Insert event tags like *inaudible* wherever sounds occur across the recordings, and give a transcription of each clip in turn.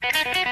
Well,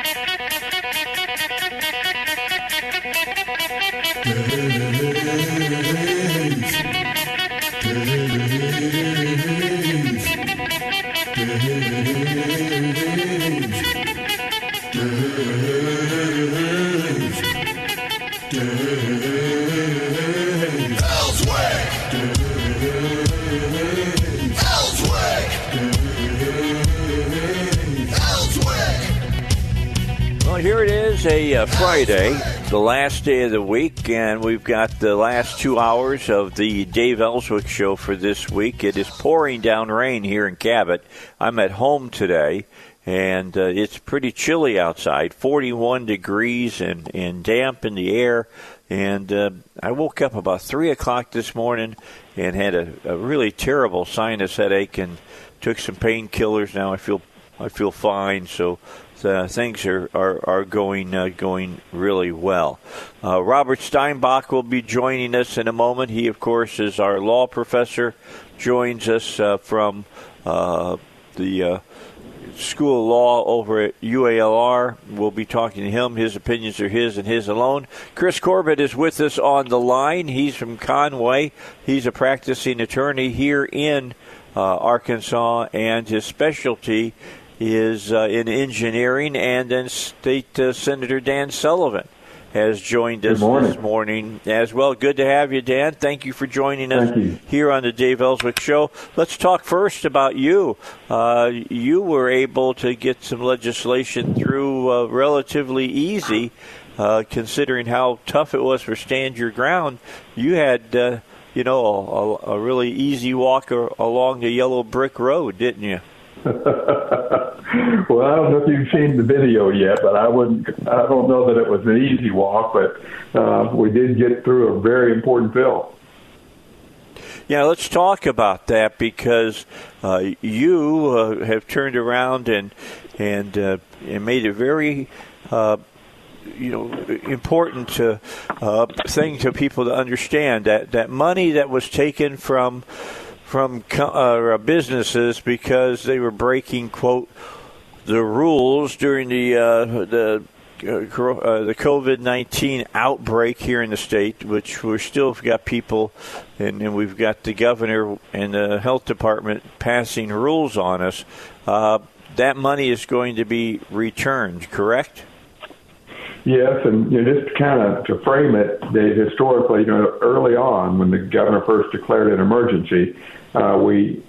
a uh, Friday, the last day of the week, and we've got the last two hours of the Dave Elswick show for this week. It is pouring down rain here in Cabot. I'm at home today, and uh, it's pretty chilly outside 41 degrees and, and damp in the air. And uh, I woke up about 3 o'clock this morning and had a, a really terrible sinus headache and took some painkillers. Now I feel I feel fine. So uh, things are are, are going uh, going really well. Uh, Robert Steinbuch will be joining us in a moment. He, of course, is our law professor. Joins us uh, from uh, the School of Law over at UALR. We'll be talking to him. His opinions are his and his alone. Chris Corbitt is with us on the line. He's from Conway. He's a practicing attorney here in Arkansas, and his specialty is uh, in engineering, and then State uh, Senator Dan Sullivan has joined us morning. this morning as well. Good to have you, Dan. Thank you for joining us here on the Dave Elswick Show. Let's talk first about you. Uh, you were able to get some legislation through uh, relatively easy, uh, considering how tough it was for Stand Your Ground. You had. Uh, you know, a, a really easy walk along the yellow brick road, didn't you? *laughs* well, I don't know if you've seen the video yet, but I wouldn't. I don't know that it was an easy walk, but uh, we did get through a very important bill. Yeah, let's talk about that because uh, you uh, have turned around and and uh, and made a very uh, you know important uh, uh, thing to people to understand that that money that was taken from from co- uh, businesses because they were breaking quote the rules during the uh, the uh, uh, the COVID nineteen outbreak here in the state, which we're still got people, and, and we've got the governor and the health department passing rules on us. Uh, that money is going to be returned, correct? Yes, and you know, just kind of to frame it, they historically, you know, early on when the governor first declared an emergency, uh, we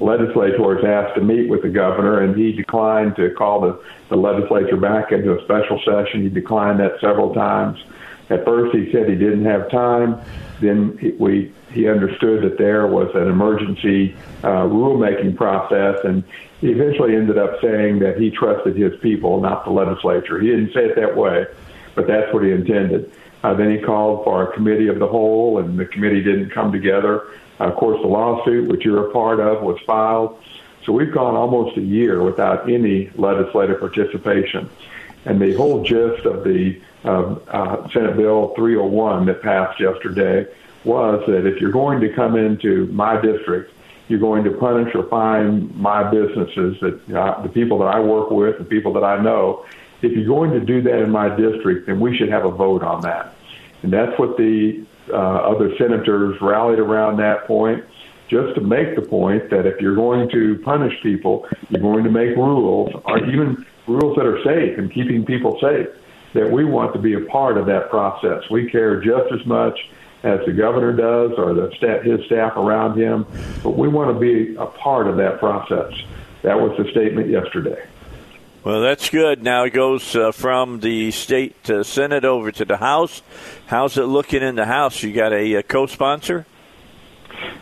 legislators asked to meet with the governor, and he declined to call the, the legislature back into a special session. He declined that several times. At first, he said he didn't have time. Then he, we he understood that there was an emergency uh, rulemaking process, and he eventually ended up saying that he trusted his people, not the legislature. He didn't say it that way, but that's what he intended. Uh, then he called for a committee of the whole, and the committee didn't come together. Of course, the lawsuit, which you're a part of, was filed. So we've gone almost a year without any legislative participation. And the whole gist of the uh, uh, Senate Bill 301 that passed yesterday was that if you're going to come into my district, you're going to punish or fine my businesses, that uh, the people that I work with, the people that I know. If you're going to do that in my district, then we should have a vote on that. And that's what the uh, other senators rallied around that point, just to make the point that if you're going to punish people, you're going to make rules, or even rules that are safe and keeping people safe, that we want to be a part of that process. We care just as much as the governor does or the staff, his staff around him, but we want to be a part of that process. That was the statement yesterday. Well, that's good. Now it goes uh, from the state uh, senate over to the House. How's it looking in the House? You got a, a co-sponsor?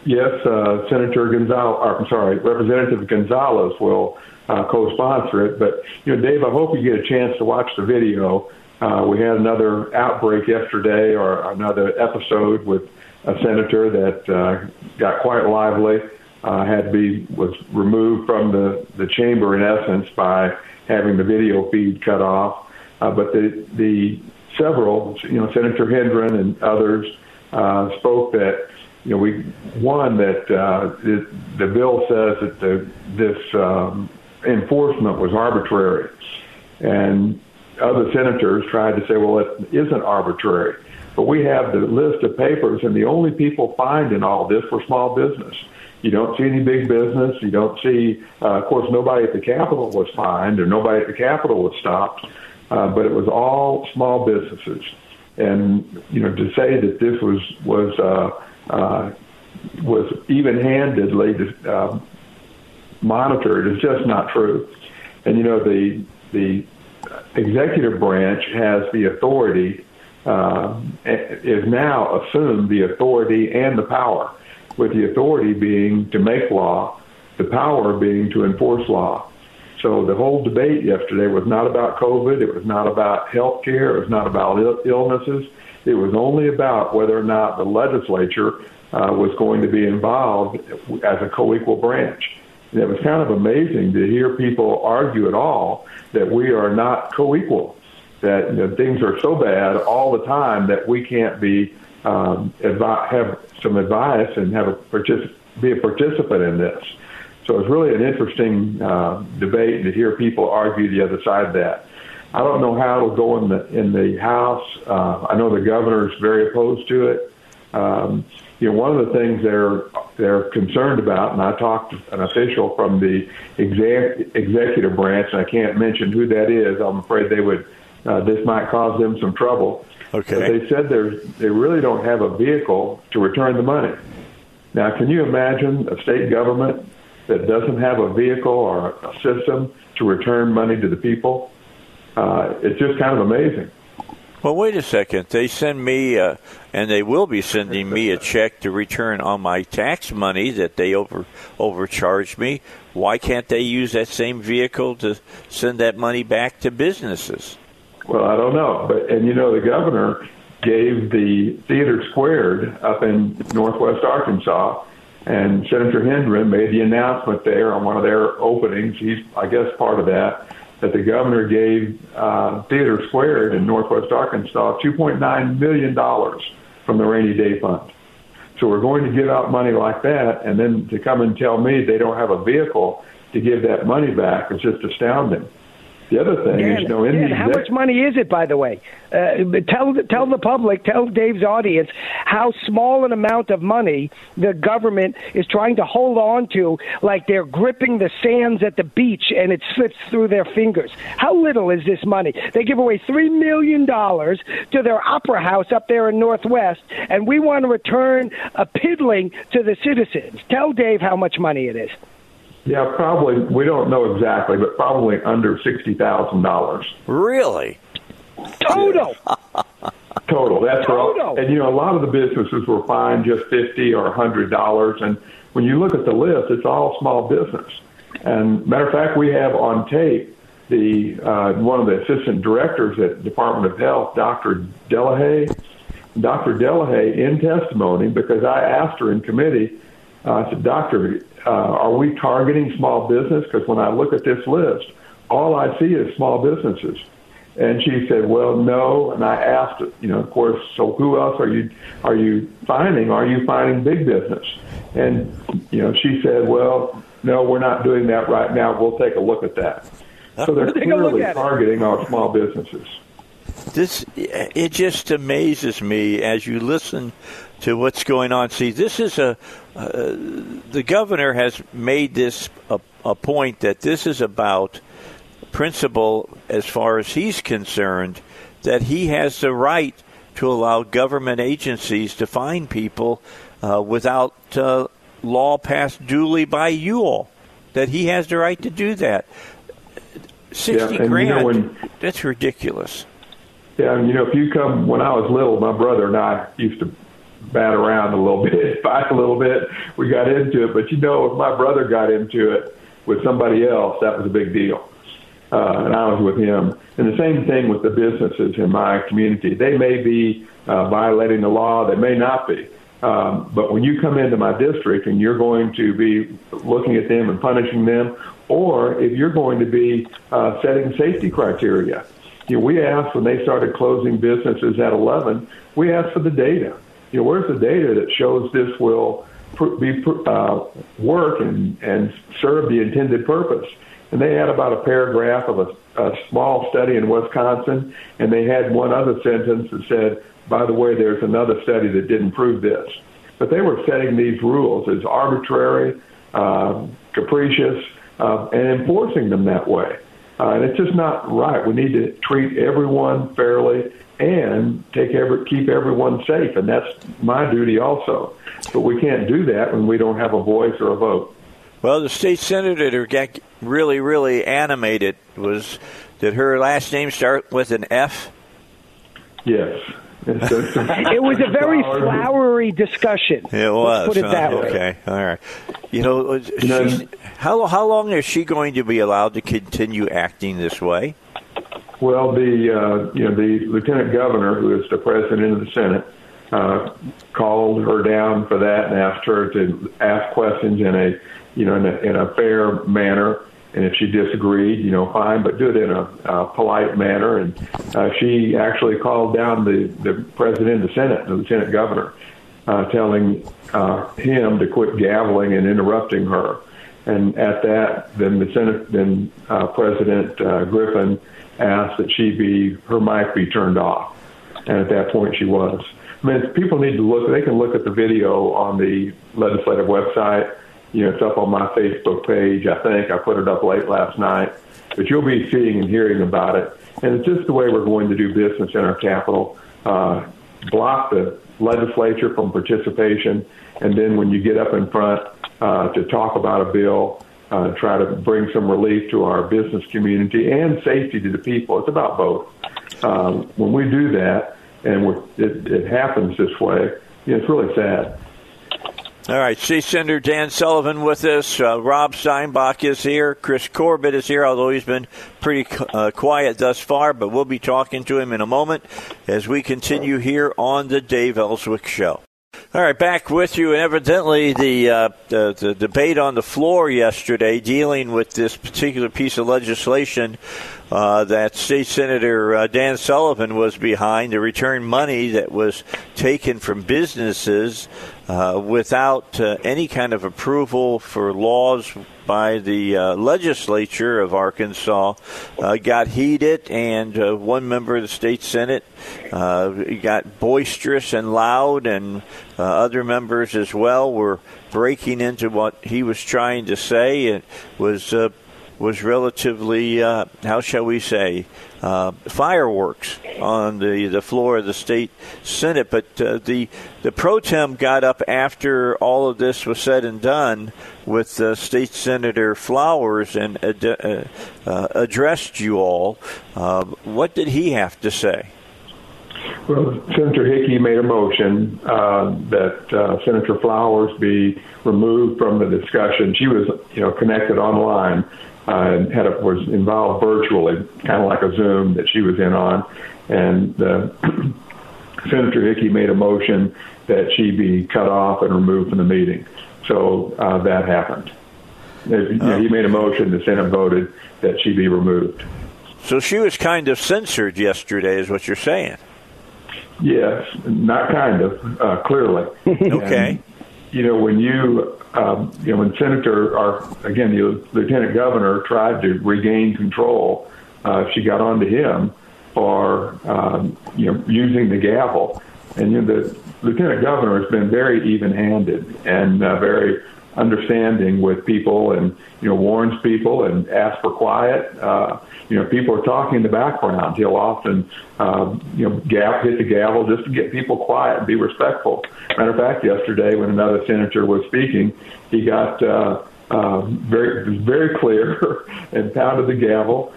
Yes, uh, Senator Gonzalez. Or, I'm sorry, Representative Gonzalez will uh, co-sponsor it. But you know, Dave, I hope you get a chance to watch the video. Uh, we had another outbreak yesterday, or another episode with a senator that uh, got quite lively. Uh, had to be was removed from the the chamber in essence by having the video feed cut off. Uh, but the the several, you know, Senator Hendren and others uh, spoke that you know we one that uh, the, the bill says that the this um, enforcement was arbitrary, and other senators tried to say, well, it isn't arbitrary. But we have the list of papers, and the only people fined in all this were small business. You don't see any big business. You don't see, uh, of course, nobody at the Capitol was fined, or nobody at the Capitol was stopped. Uh, but it was all small businesses, and you know, to say that this was was uh, uh, was even-handedly uh, monitored is just not true. And you know, the the executive branch has the authority, uh, is now assumed the authority and the power, with the authority being to make law, the power being to enforce law. So the whole debate yesterday was not about COVID. It was not about health care. It was not about illnesses. It was only about whether or not the legislature uh, was going to be involved as a co-equal branch. And it was kind of amazing to hear people argue at all that we are not co-equal, that you know, things are so bad all the time that we can't be um, advi- have some advice and have a particip- be a participant in this. So it's really an interesting uh, debate to hear people argue the other side of that. I don't know how it'll go in the in the House. Uh, I know the governor is very opposed to it. Um, you know, one of the things they're they're concerned about, and I talked to an official from the exec, executive branch, and I can't mention who that is. I'm afraid they would. Uh, this might cause them some trouble. Okay. But they said they they really don't have a vehicle to return the money. Now, can you imagine a state government that doesn't have a vehicle or a system to return money to the people? Uh, it's just kind of amazing. Well, wait a second. They send me, uh, and they will be sending me a check to return on my tax money that they over overcharged me. Why can't they use that same vehicle to send that money back to businesses? Well, I don't know, but and you know the governor gave the theater squared up in northwest Arkansas, and Senator Hendren made the announcement there on one of their openings. He's, I guess, part of that that the governor gave uh, Theater Squared in Northwest Arkansas $2.9 million from the rainy day fund. So we're going to give out money like that, and then to come and tell me they don't have a vehicle to give that money back is just astounding. The other thing Dan, is, you know, in Dan, how much money is it, by the way? Uh, tell tell the public, tell Dave's audience how small an amount of money the government is trying to hold on to, like they're gripping the sands at the beach and it slips through their fingers. How little is this money? They give away three million dollars to their opera house up there in Northwest, and we want to return a piddling to the citizens. Tell Dave how much money it is. Yeah, probably. We don't know exactly, but probably under sixty thousand dollars Really? Total. *laughs* total. That's Total. all. And you know, a lot of the businesses were fined just fifty or a hundred dollars. And when you look at the list, it's all small business. And matter of fact, we have on tape the uh, one of the assistant directors at Department of Health, Dr. Dillaha. Dr. Dillaha, in testimony, because I asked her in committee, uh, I said, Doctor, uh, are we targeting small business? Because when I look at this list, all I see is small businesses. And she said, "Well, no." And I asked, you know, of course, so who else are you are you finding? Are you finding big business? And you know, she said, "Well, no, we're not doing that right now. We'll take a look at that." So they're Take a look clearly at it. targeting our small businesses. This it just amazes me as you listen to what's going on. See, this is a uh, the governor has made this a, a point that this is about principle as far as he's concerned that he has the right to allow government agencies to fine people uh, without uh, law passed duly by you all. That he has the right to do that. Sixty Yeah, and you grand. know when- that's ridiculous. Yeah, and you know, if you come when I was little, my brother and I used to bat around a little bit, *laughs* fight a little bit. We got into it, but you know, if my brother got into it, with somebody else, that was a big deal. Uh, and I was with him. And the same thing with the businesses in my community. They may be uh, violating the law, they may not be. Um, but when you come into my district and you're going to be looking at them and punishing them, or if you're going to be uh, setting safety criteria, you know, we asked when they started closing businesses at 11, we asked for the data. You know, where's the data that shows this will be uh, work and, and serve the intended purpose? And they had about a paragraph of a, a small study in Wisconsin, and they had one other sentence that said, by the way, there's another study that didn't prove this. But they were setting these rules as arbitrary, uh, capricious, uh, and enforcing them that way. Uh, and it's just not right. We need to treat everyone fairly and take every, keep everyone safe, and that's my duty also. But we can't do that when we don't have a voice or a vote. Well, the state senator that got really, really animated was did her last name start with an F? Yes. It was a very *laughs* flowery discussion. It was. Let's put it that uh, way. Okay, all right. You know, she's, how how long is she going to be allowed to continue acting this way? Well, the uh, you know the lieutenant governor, who is the president of the Senate, uh, called her down for that and asked her to ask questions in a you know in a, in a fair manner and if she disagreed, you know, fine, but do it in a, a polite manner. And uh, she actually called down the, the president of the Senate, the lieutenant governor, uh, telling uh, him to quit gaveling and interrupting her. And at that, then the Senate, then uh, President uh, Griffin asked that she be her mic be turned off. And at that point, she was. I mean, people need to look. They can look at the video on the legislative website you know, it's up on my Facebook page. I think I put it up late last night, but you'll be seeing and hearing about it. And it's just the way we're going to do business in our capital. Uh, block the legislature from participation, and then when you get up in front uh, to talk about a bill, uh, try to bring some relief to our business community and safety to the people. It's about both. Um, when we do that, and it, it happens this way, you know, it's really sad. All right, State Senator Dan Sullivan with us. Uh, Rob Steinbuch is here. Chris Corbitt is here, although he's been pretty uh, quiet thus far, but we'll be talking to him in a moment as we continue here on the Dave Elswick Show. All right, back with you. Evidently, the, uh, the, the debate on the floor yesterday dealing with this particular piece of legislation uh, that State Senator uh, Dan Sullivan was behind to return money that was taken from businesses uh, without uh, any kind of approval for laws by the uh, legislature of Arkansas uh, got heated, and one member of the state senate got boisterous and loud, and other members as well were breaking into what he was trying to say. It was was relatively, uh, how shall we say, uh, fireworks on the, the floor of the state senate. But uh, the the pro tem got up after all of this was said and done with uh, State Senator Flowers and ad- uh, addressed you all. what did he have to say? Well, Senator Hickey made a motion uh, that uh, Senator Flowers be removed from the discussion. She was, you know, connected online uh, had a, was involved virtually, kind of like a Zoom that she was in on, and uh, *clears throat* Senator Hickey made a motion that she be cut off and removed from the meeting. So uh, that happened. Know, he made a motion. The Senate voted that she be removed. So she was kind of censored yesterday, is what you're saying. Yes, not kind of, uh, clearly. *laughs* okay. And, you know, when you, um, you know, when Senator, or again, the Lieutenant Governor tried to regain control, uh, she got onto him for, um, you know, using the gavel. And you know, the Lieutenant Governor has been very even-handed and uh, very understanding with people and you know warns people and asks for quiet uh you know people are talking in the background. He'll often um you know gap hit the gavel just to get people quiet and be respectful. Matter of fact yesterday when another senator was speaking he got uh uh very very clear *laughs* and pounded the gavel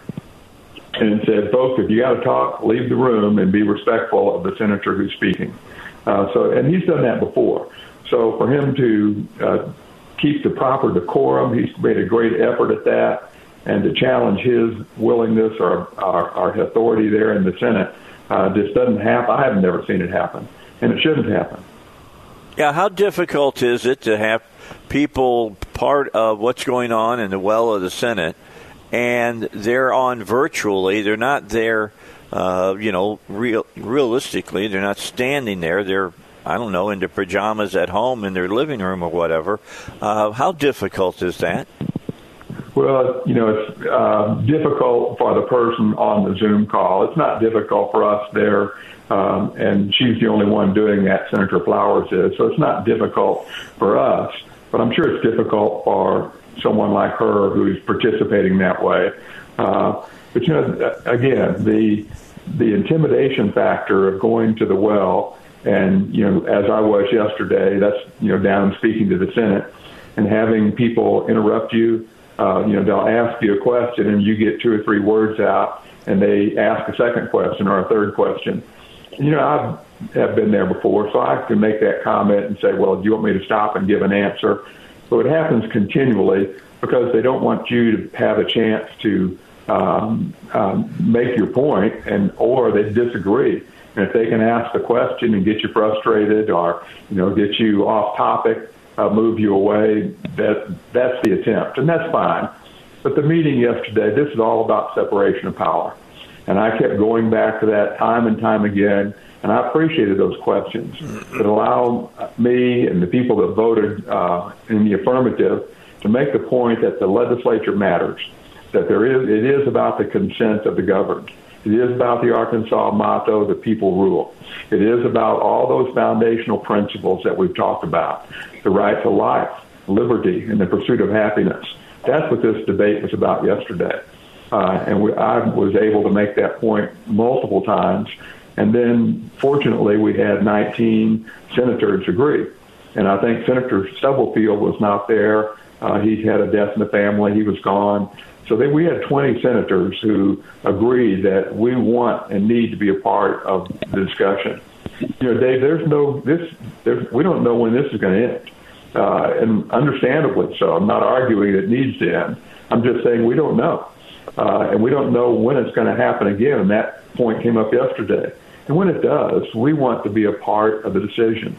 and said folks if you got to talk leave the room and be respectful of the senator who's speaking. Uh so and he's done that before. So for him to uh keep the proper decorum. He's made a great effort at that, and to challenge his willingness or our, authority there in the Senate uh, just doesn't happen. I have never seen it happen, and it shouldn't happen. Yeah, how difficult is it to have people part of what's going on in the well of the Senate, and they're on virtually? They're not there, uh, you know, real realistically, they're not standing there. They're I don't know, into pajamas at home in their living room or whatever. Uh, how difficult is that? Well, you know, it's uh, difficult for the person on the Zoom call. It's not difficult for us there, um, and she's the only one doing that. Senator Flowers is, so it's not difficult for us. But I'm sure it's difficult for someone like her who's participating that way. Uh, but you know, again, the the intimidation factor of going to the well, and you know, as I was yesterday, that's you know down speaking to the Senate, and having people interrupt you uh, you know, they'll ask you a question and you get two or three words out and they ask a second question or a third question. You know, I have been there before, so I can make that comment and say, well, do you want me to stop and give an answer? But it happens continually because they don't want you to have a chance to um, um, make your point and or they disagree. And if they can ask the question and get you frustrated or, you know, get you off topic, uh, move you away. That that's the attempt, and that's fine. But the meeting yesterday, this is all about separation of power, and I kept going back to that time and time again. And I appreciated those questions that allow me and the people that voted uh, in the affirmative to make the point that the legislature matters, that there is it is about the consent of the governed. It is about the Arkansas motto, the people rule. It is about all those foundational principles that we've talked about the right to life, liberty, and the pursuit of happiness. That's what this debate was about yesterday. Uh, and we, I was able to make that point multiple times. And then, fortunately, we had 19 senators agree. And I think Senator Stubblefield was not there. Uh, he had a death in the family. He was gone. So they, we had 20 senators who agreed that we want and need to be a part of the discussion. You know, Dave, there's no this. We don't know when this is going to end, uh, and understandably so. I'm not arguing it needs to end. I'm just saying we don't know, uh, and we don't know when it's going to happen again. And that point came up yesterday. And when it does, we want to be a part of the decision.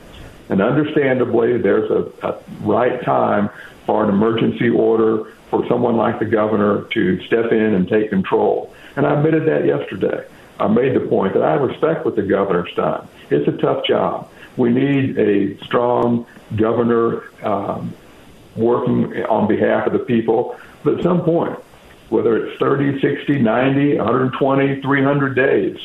And understandably, there's a, a right time for an emergency order for someone like the governor to step in and take control. And I admitted that yesterday. I made the point that I respect what the governor's done. It's a tough job. We need a strong governor um, working on behalf of the people. But at some point, whether it's 30, 60, 90, 120, 300 days,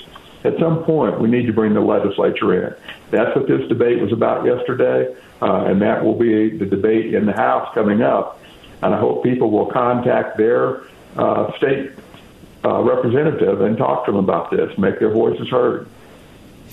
at some point we need to bring the legislature in. That's what this debate was about yesterday, uh, and that will be the debate in the House coming up and I hope people will contact their uh, state uh, representative and talk to them about this, make their voices heard.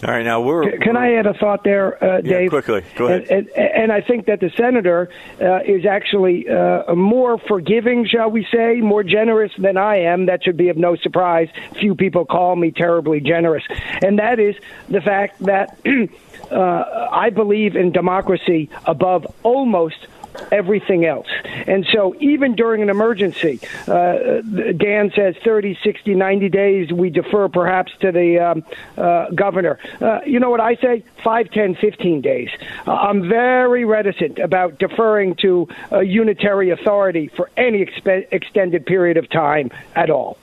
All right, now we're. Can, I add a thought there, uh, Dave? Yeah, quickly. Go ahead. And, and, and, I think that the senator uh, is actually uh, more forgiving, shall we say, more generous than I am. That should be of no surprise. Few people call me terribly generous, and that is the fact that *clears throat* uh, I believe in democracy above almost everything else. And so, even during an emergency, uh, Dan says 30, 60, 90 days, we defer perhaps to the um, uh, governor. Uh, you know what I say? 5, 10, 15 days. Uh, I'm very reticent about deferring to a unitary authority for any expe- extended period of time at all.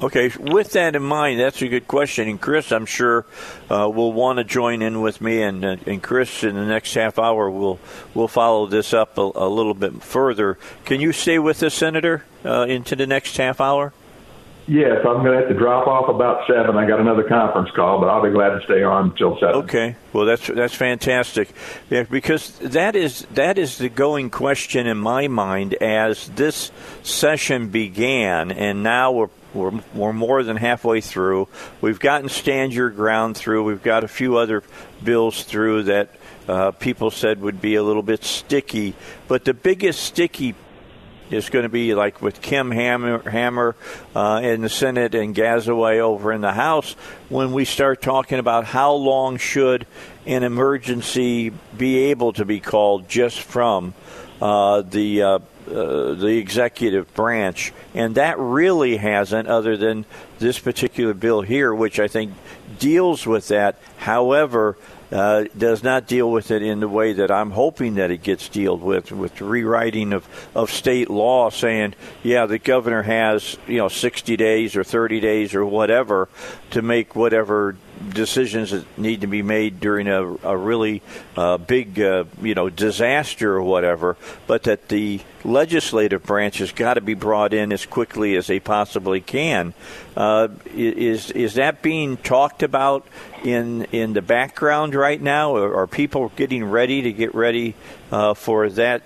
Okay, with that in mind, that's a good question. And Chris, I'm sure uh, will want to join in with me, and uh, and Chris, in the next half hour, will will follow this up a, a, little bit further. Can you stay with us, Senator, uh, into the next half hour? Yes, I'm going to have to drop off about seven. I got another conference call, but I'll be glad to stay on until seven. Okay, well that's that's fantastic, yeah, because that is that is the going question in my mind as this session began, and now we're we're, we're more than halfway through. We've gotten Stand Your Ground through. We've got a few other bills through that uh, people said would be a little bit sticky. But the biggest sticky is going to be like with Kim Hammer, Hammer uh, in the Senate and Gazaway over in the House when we start talking about how long should an emergency be able to be called just from uh, the uh, the executive branch, and that really hasn't, other than this particular bill here, which I think deals with that. However, uh, does not deal with it in the way that I'm hoping that it gets dealt with, with rewriting of, of state law saying, yeah, the governor has, you know, 60 days or 30 days or whatever to make whatever decisions that need to be made during a, a really uh, big, uh, you know, disaster or whatever, but that the legislative branch has got to be brought in as quickly as they possibly can. Uh, is is that being talked about in in the background right now? Are people getting ready to get ready uh, for that?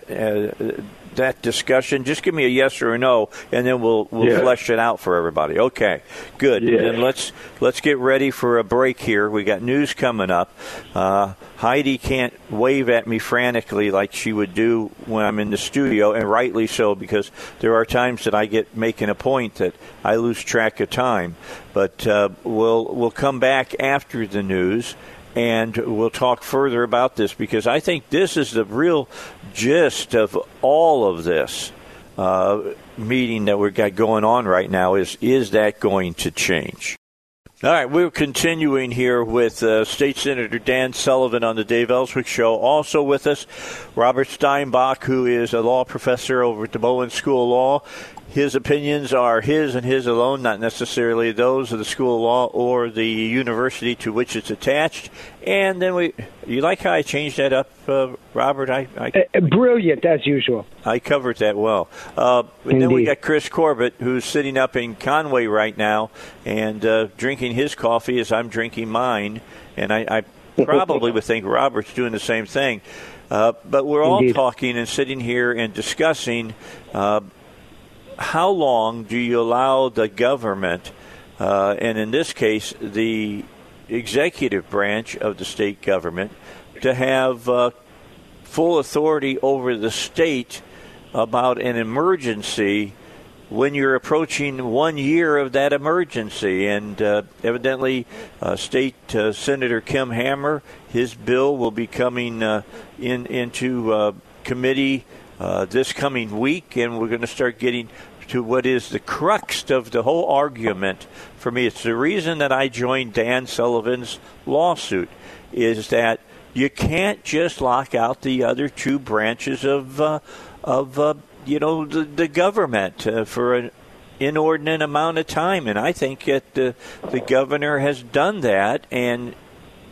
That discussion? Just give me a yes or a no, and then we'll we'll yeah. flesh it out for everybody. Okay, good. Yeah. Then let's let's get ready for a break here. We got news coming up. Uh, Heidi can't wave at me frantically like she would do when I'm in the studio, and rightly so because there are times that I get making a point that I lose track of time. But uh, we'll we'll come back after the news and we'll talk further about this because I think this is the real gist of all of this uh, meeting that we've got going on right now. Is is that going to change? All right, we're continuing here with uh, State Senator Dan Sullivan on the Dave Elswick Show. Also with us, Robert Steinbuch, who is a law professor over at the Bowen School of Law his opinions are his and his alone, not necessarily those of the School of Law or the university to which it's attached. And then we, you like how I changed that up, uh, Robert? I, I uh, brilliant as usual. I covered that well. Uh, and then we got Chris Corbitt, who's sitting up in Conway right now and uh, drinking his coffee as I'm drinking mine. And I, I *laughs* probably would think Robert's doing the same thing. Uh, but we're all Indeed. talking and sitting here and discussing uh, how long do you allow the government, uh, and in this case, the executive branch of the state government, to have uh, full authority over the state about an emergency when you're approaching one year of that emergency. And uh, evidently, uh, State uh, Senator Kim Hammer, his bill will be coming uh, in into uh, committee uh, this coming week, and we're going to start getting to what is the crux of the whole argument for me. It's the reason that I joined Dan Sullivan's lawsuit is that you can't just lock out the other two branches of uh, of uh, you know the, the government uh, for an inordinate amount of time, and I think that the the governor has done that, and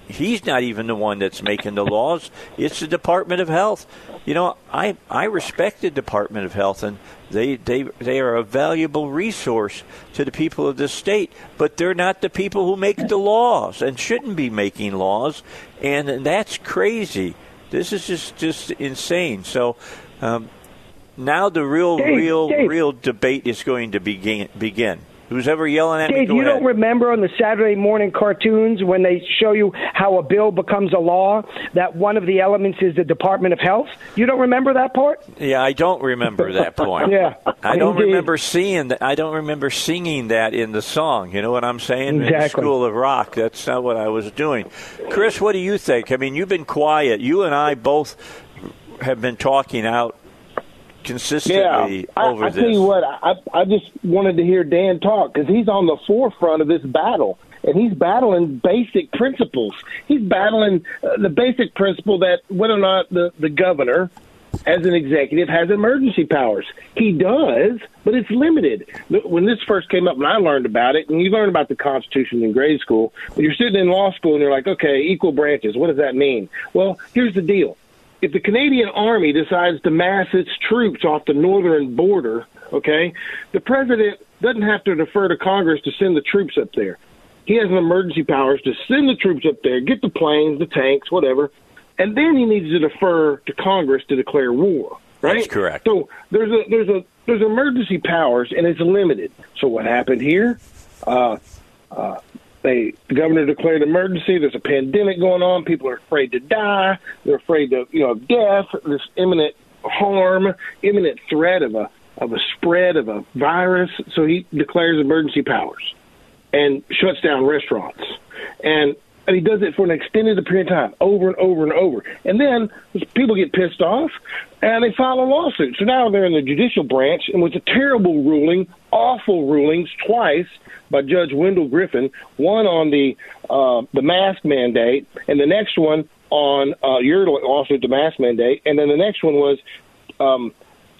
he's not even the one that's making the laws. It's the Department of Health. You know, I I respect the Department of Health, and they they they are a valuable resource to the people of this state. But they're not the people who make the laws and shouldn't be making laws, and that's crazy. This is just just insane. So. Um, now the real, Dave, real, Dave. real debate is going to begin. Begin. Who's ever yelling at Dave, me? you ahead. don't remember on the Saturday morning cartoons when they show you how a bill becomes a law that one of the elements is the Department of Health? You don't remember that part? Yeah, I don't remember that *laughs* point. yeah, I don't indeed. remember seeing that. I don't remember singing that in the song. You know what I'm saying? Exactly. School of Rock. That's not what I was doing. Chris, what do you think? I mean, you've been quiet. You and I both have been talking out consistently yeah, over I, I this. I tell you what, I, I just wanted to hear Dan talk because he's on the forefront of this battle. And he's battling basic principles. He's battling uh, the basic principle that whether or not the, the governor, as an executive, has emergency powers. He does, but it's limited. When this first came up, and I learned about it, and you learn about the Constitution in grade school, when you're sitting in law school and you're like, okay, equal branches, what does that mean? Well, here's the deal if the Canadian Army decides to mass its troops off the northern border, okay, the president doesn't have to defer to Congress to send the troops up there. He has an emergency powers to send the troops up there, get the planes, the tanks, whatever, and then he needs to defer to Congress to declare war. Right? That's correct. So there's a there's a there's emergency powers and it's limited. So what happened here? Uh, uh, they the governor declared emergency. There's a pandemic going on. People are afraid to die. They're afraid of you know of death. This imminent harm, imminent threat of a of a spread of a virus, so he declares emergency powers and shuts down restaurants. And and he does it for an extended period of time, over and over and over. And then people get pissed off, and they file a lawsuit. So now they're in the judicial branch, and with a terrible ruling, awful rulings twice by Judge Wendell Griffen, one on the uh, the mask mandate, and the next one on uh, your lawsuit, the mask mandate, and then the next one was um,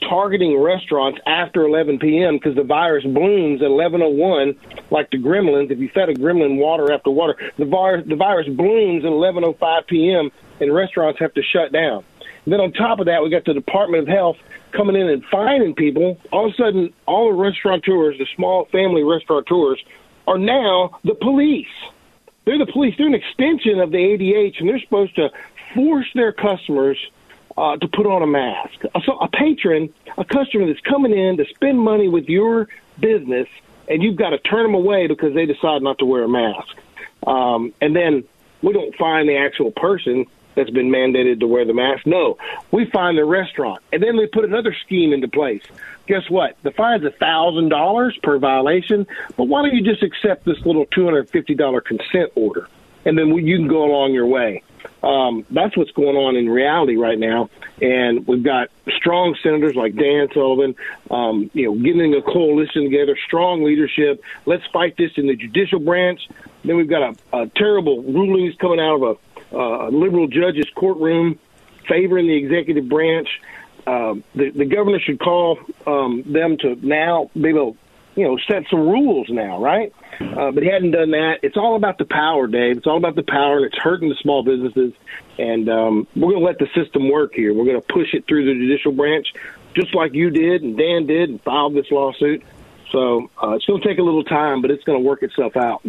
targeting restaurants after 11 p.m. because the virus blooms at 11:01, like the gremlins. If you fed a gremlin water after water, the virus the virus blooms at 11:05 p.m. and restaurants have to shut down. And then on top of that, we got the Department of Health coming in and fining people. All of a sudden, all the restaurateurs, the small family restaurateurs, are now the police. They're the police. They're an extension of the ADH, and they're supposed to force their customers uh, to put on a mask. So a patron, a customer that's coming in to spend money with your business, and you've got to turn them away because they decide not to wear a mask. Um, and then we don't find the actual person that's been mandated to wear the mask. No, we find the restaurant, and then we put another scheme into place. Guess what? The fine's a thousand dollars per violation. But why don't you just accept this little two hundred fifty dollar consent order, and then you can go along your way. Um, that's what's going on in reality right now, and we've got strong senators like Dan Sullivan, um, you know, getting a coalition together, strong leadership. Let's fight this in the judicial branch. Then we've got a, a terrible rulings coming out of a, a liberal judge's courtroom favoring the executive branch. Uh, the, the governor should call um, them to now be able, you know, set some rules now, right? Uh, but he hadn't done that. It's all about the power, Dave. It's all about the power, and it's hurting the small businesses. And um, we're going to let the system work here. We're going to push it through the judicial branch, just like you did and Dan did, and filed this lawsuit. So uh, it's going to take a little time, but it's going to work itself out.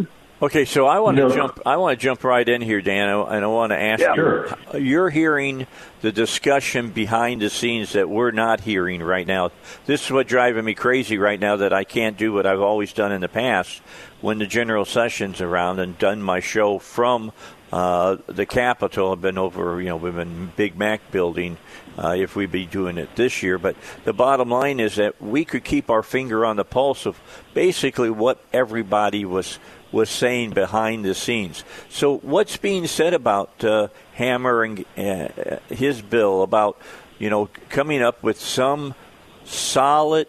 Okay, so I want to no. jump. I want to jump right in here, Dan, and I want to ask yeah, you. Sure. You're hearing the discussion behind the scenes that we're not hearing right now. This is what's driving me crazy right now. That I can't do what I've always done in the past when the general session's around and done my show from uh, the Capitol. I've been over, you know, we've been Big Mac building. Uh, if we'd be doing it this year, but the bottom line is that we could keep our finger on the pulse of basically what everybody was was saying behind the scenes. So, what's being said about uh, hammering uh, his bill about, you know, coming up with some solid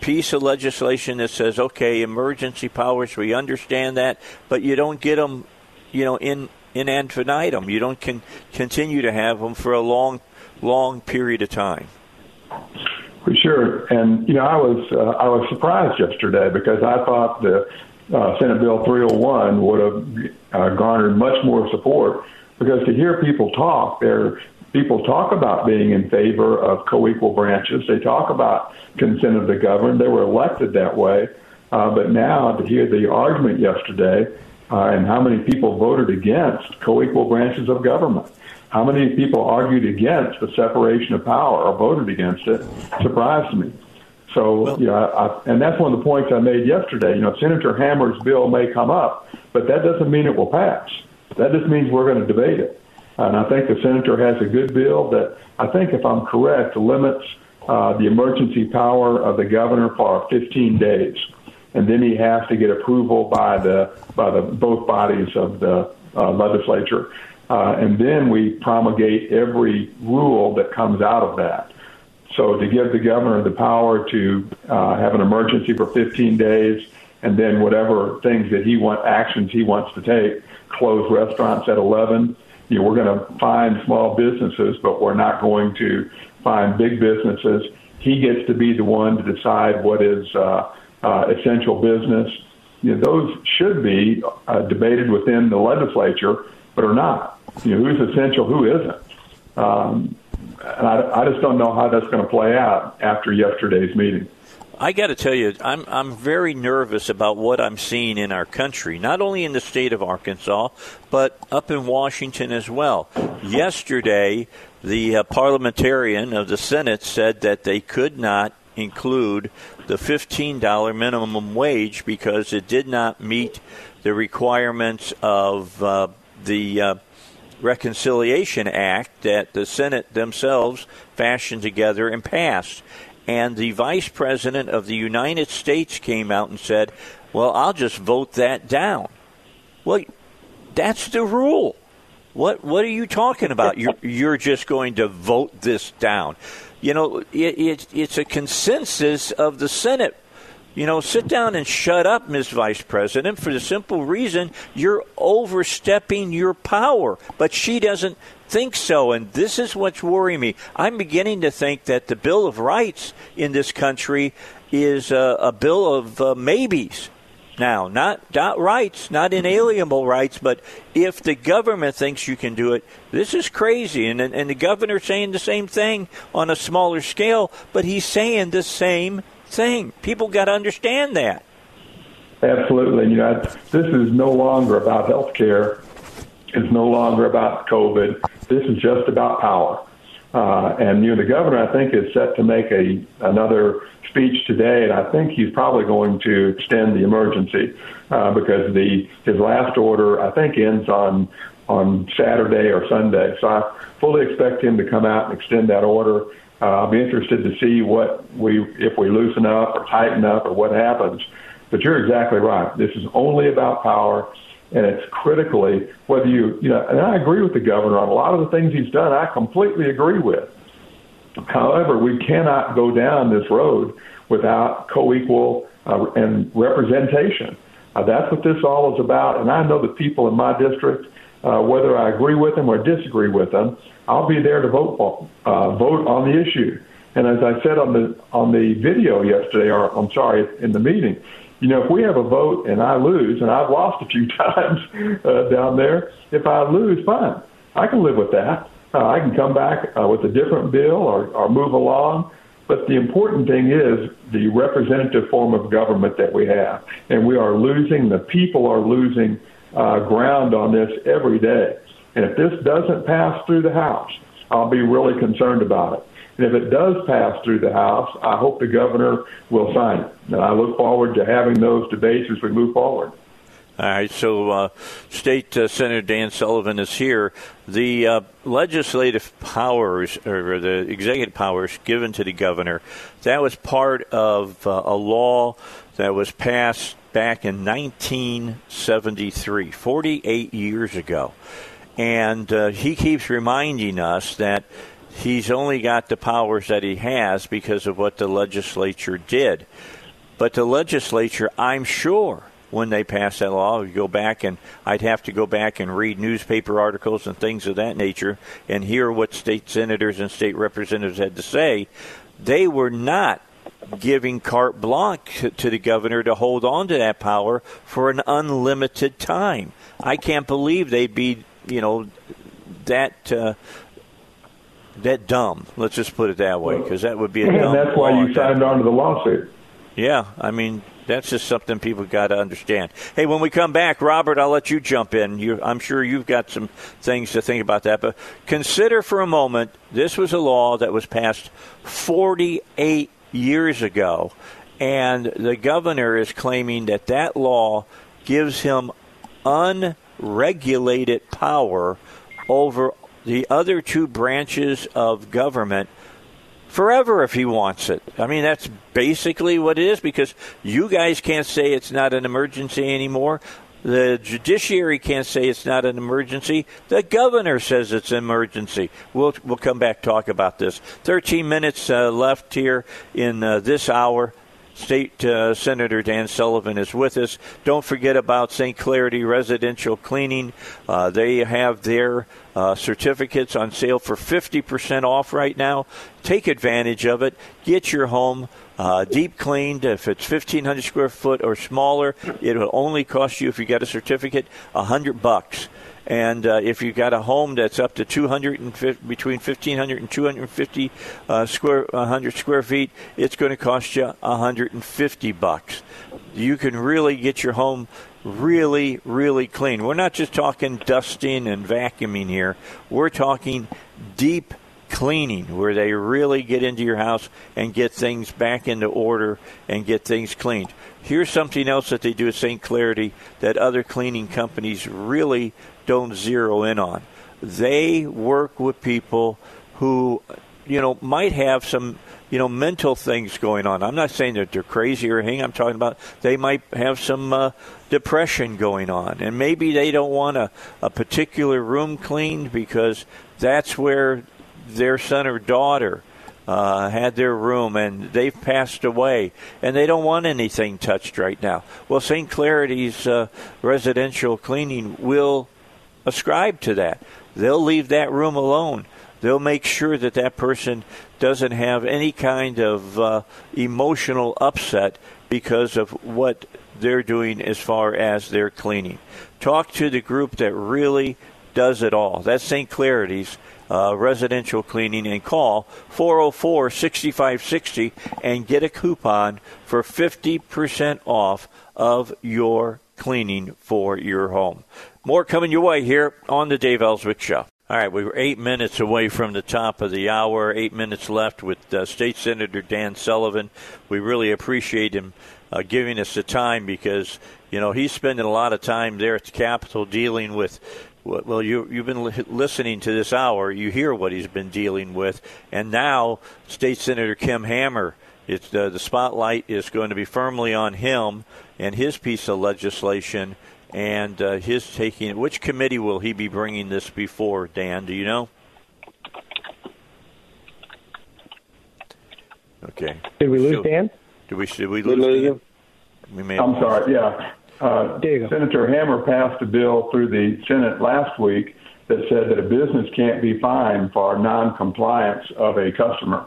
piece of legislation that says, okay, emergency powers, we understand that, but you don't get them, you know, in in infinitum. You don't can continue to have them for a long, long period of time. For sure, and you know, I was uh, I was surprised yesterday because I thought the uh, Senate Bill 301 would have uh, garnered much more support because to hear people talk, there people talk about being in favor of co-equal branches. They talk about consent of the governed. They were elected that way, uh, but now to hear the argument yesterday uh, and how many people voted against co-equal branches of government. How many people argued against the separation of power or voted against it surprised me. So, well, you know, I, and that's one of the points I made yesterday. You know, Senator Hammer's bill may come up, but that doesn't mean it will pass. That just means we're going to debate it. And I think the senator has a good bill that I think, if I'm correct, limits uh, the emergency power of the governor for 15 days, and then he has to get approval by the by the both bodies of the uh, legislature, uh, and then we promulgate every rule that comes out of that. So to give the governor the power to uh, have an emergency for 15 days, and then whatever things that he want actions he wants to take, close restaurants at 11. You know, we're going to find small businesses, but we're not going to find big businesses. He gets to be the one to decide what is uh, uh, essential business. You know, those should be uh, debated within the legislature, but are not. You know, who's essential, who isn't. Um, and I, I just don't know how that's going to play out after yesterday's meeting. I got to tell you, I'm I'm very nervous about what I'm seeing in our country, not only in the state of Arkansas, but up in Washington as well. Yesterday, the uh, parliamentarian of the Senate said that they could not include the $15 minimum wage because it did not meet the requirements of uh, the uh, Reconciliation Act that the Senate themselves fashioned together and passed. and the vice president of the United States came out and said, "Well, I'll just vote that down." Well, that's the rule. What what are you talking about? You're you're just going to vote this down. You know, it, it, it's a consensus of the Senate. You know, sit down and shut up, Ms. Vice President, for the simple reason you're overstepping your power. But she doesn't think so, and this is what's worrying me. I'm beginning to think that the Bill of Rights in this country is a, a bill of uh, maybes now, not, not rights, not inalienable rights, but if the government thinks you can do it, this is crazy. And, and the governor's saying the same thing on a smaller scale, but he's saying the same thing. People got to understand that. Absolutely. You know, this is no longer about health care. It's no longer about COVID. This is just about power. Uh, and you know, the governor, I think, is set to make a another speech today, and I think he's probably going to extend the emergency uh, because the his last order, I think, ends on on Saturday or Sunday. So I fully expect him to come out and extend that order. Uh, I'll be interested to see what we if we loosen up or tighten up or what happens. But you're exactly right. This is only about power and it's critically whether you you know. And I agree with the governor on a lot of the things he's done. I completely agree with. However, we cannot go down this road without co-equal uh, and representation. Uh, that's what this all is about. And I know the people in my district, uh, whether I agree with them or disagree with them, I'll be there to vote uh, vote on the issue. And as I said on the on the video yesterday, or I'm sorry, in the meeting, you know, if we have a vote and I lose, and I've lost a few *laughs* times uh, down there, if I lose, fine. I can live with that. Uh, I can come back uh, with a different bill or, or move along. But the important thing is the representative form of government that we have. And we are losing, the people are losing uh, ground on this every day. And if this doesn't pass through the House, I'll be really concerned about it. And if it does pass through the House, I hope the governor will sign it. And I look forward to having those debates as we move forward. All right, so uh, State uh, Senator Dan Sullivan is here. The uh, legislative powers or the executive powers given to the governor, that was part of uh, a law that was passed back in 1973, 48 years ago. And uh, he keeps reminding us that he's only got the powers that he has because of what the legislature did. But the legislature, I'm sure, when they passed that law, would go back and I'd have to go back and read newspaper articles and things of that nature and hear what state senators and state representatives had to say. They were not giving carte blanche to the governor to hold on to that power for an unlimited time. I can't believe they'd be, you know, that uh, that dumb. Let's just put it that way, because that would be a dumb. And that's why you signed on to the lawsuit. Yeah, I mean that's just something people got to understand. Hey, when we come back, Robert, I'll let you jump in. You, I'm sure you've got some things to think about that, but consider for a moment this was a law that was passed 48 years ago, and the governor is claiming that that law gives him unregulated power over the other two branches of government forever if he wants it. I mean, that's basically what it is because you guys can't say it's not an emergency anymore. The judiciary can't say it's not an emergency. The governor says it's an emergency. We'll we'll come back talk about this. Thirteen minutes uh, left here in uh, this hour. State uh, Senator Dan Sullivan is with us. Don't forget about St. Clarity Residential Cleaning. Uh, they have their uh, certificates on sale for 50% off right now. Take advantage of it. Get your home uh, deep cleaned. If it's 1,500 square foot or smaller, it will only cost you, if you get a certificate, a 100 bucks. And uh, if you've got a home that's up to 250, between 1,500 and 250 uh, square 100 square feet, it's going to cost you 150 bucks. You can really get your home really, really clean. We're not just talking dusting and vacuuming here. We're talking deep cleaning where they really get into your house and get things back into order and get things cleaned. Here's something else that they do at St. Clarity that other cleaning companies really don't zero in on. They work with people who you know, might have some, you know, mental things going on. I'm not saying that they're crazy or anything. I'm talking about they might have some uh, depression going on, and maybe they don't want a, a particular room cleaned because that's where their son or daughter uh, had their room and they've passed away and they don't want anything touched right now. Well, St. Clarity's uh, residential cleaning will ascribe to that. They'll leave that room alone. They'll make sure that that person doesn't have any kind of uh, emotional upset because of what they're doing as far as their cleaning. Talk to the group that really does it all. That's St. Clarity's uh, residential cleaning and call 404 6560 and get a coupon for 50% off of your cleaning for your home. More coming your way here on the Dave Elswick Show. All right, we were eight minutes away from the top of the hour. Eight minutes left with uh, State Senator Dan Sullivan. We really appreciate him uh, giving us the time because you know he's spending a lot of time there at the Capitol dealing with well, you, you've been li- listening to this hour. You hear what he's been dealing with, and now State Senator Kim Hammer. It's uh, the spotlight is going to be firmly on him and his piece of legislation, and uh, his taking. Which committee will he be bringing this before? Dan, do you know? Okay. Did we lose Dan? Did we? Did we lose him? We may I'm sorry. Yeah. Uh, Senator Hammer passed a bill through the Senate last week that said that a business can't be fined for noncompliance of a customer.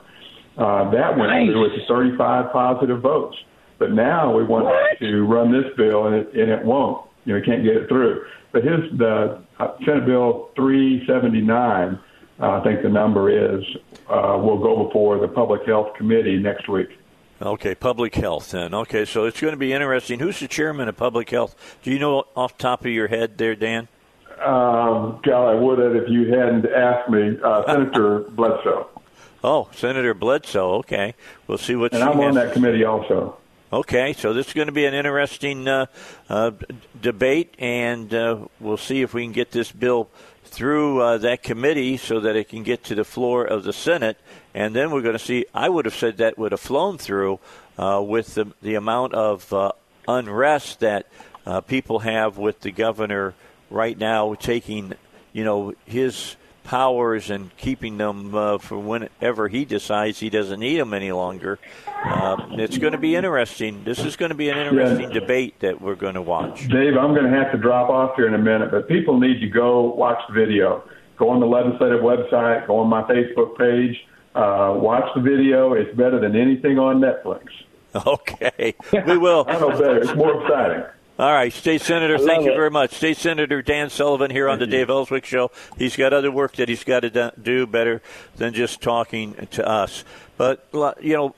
Uh, that went nice. through with 35 positive votes. But now we want what? to run this bill, and it, and it won't. You know, he can't get it through. But his the uh, Senate Bill 379, uh, I think the number is, uh, will go before the Public Health Committee next week. Okay, public health then. Okay, so it's going to be interesting. Who's the chairman of public health? Do you know off the top of your head there, Dan? Um, God, I would have if you hadn't asked me. Uh, *laughs* Senator Bledsoe. Oh, Senator Bledsoe. Okay, we'll see what. And I'm on that committee also. Okay, so this is going to be an interesting uh, uh, debate, and uh, we'll see if we can get this bill through uh, that committee so that it can get to the floor of the Senate. And then we're going to see, I would have said that would have flown through uh, with the, the amount of uh, unrest that people have with the governor right now taking, you know, his powers and keeping them uh, for whenever he decides he doesn't need them any longer. Uh, it's going to be interesting. This is going to be an interesting yeah. debate that we're going to watch. Dave, I'm going to have to drop off here in a minute, but people need to go watch the video. Go on the legislative website, go on my Facebook page, uh, watch the video. It's better than anything on Netflix. *laughs* Okay, we will. *laughs* I know better. It's more exciting. All right, State Senator, thank you it. very much. State Senator Dan Sullivan here on the Dave Elswick Show. He's got other work that he's got to do better than just talking to us. But, you know,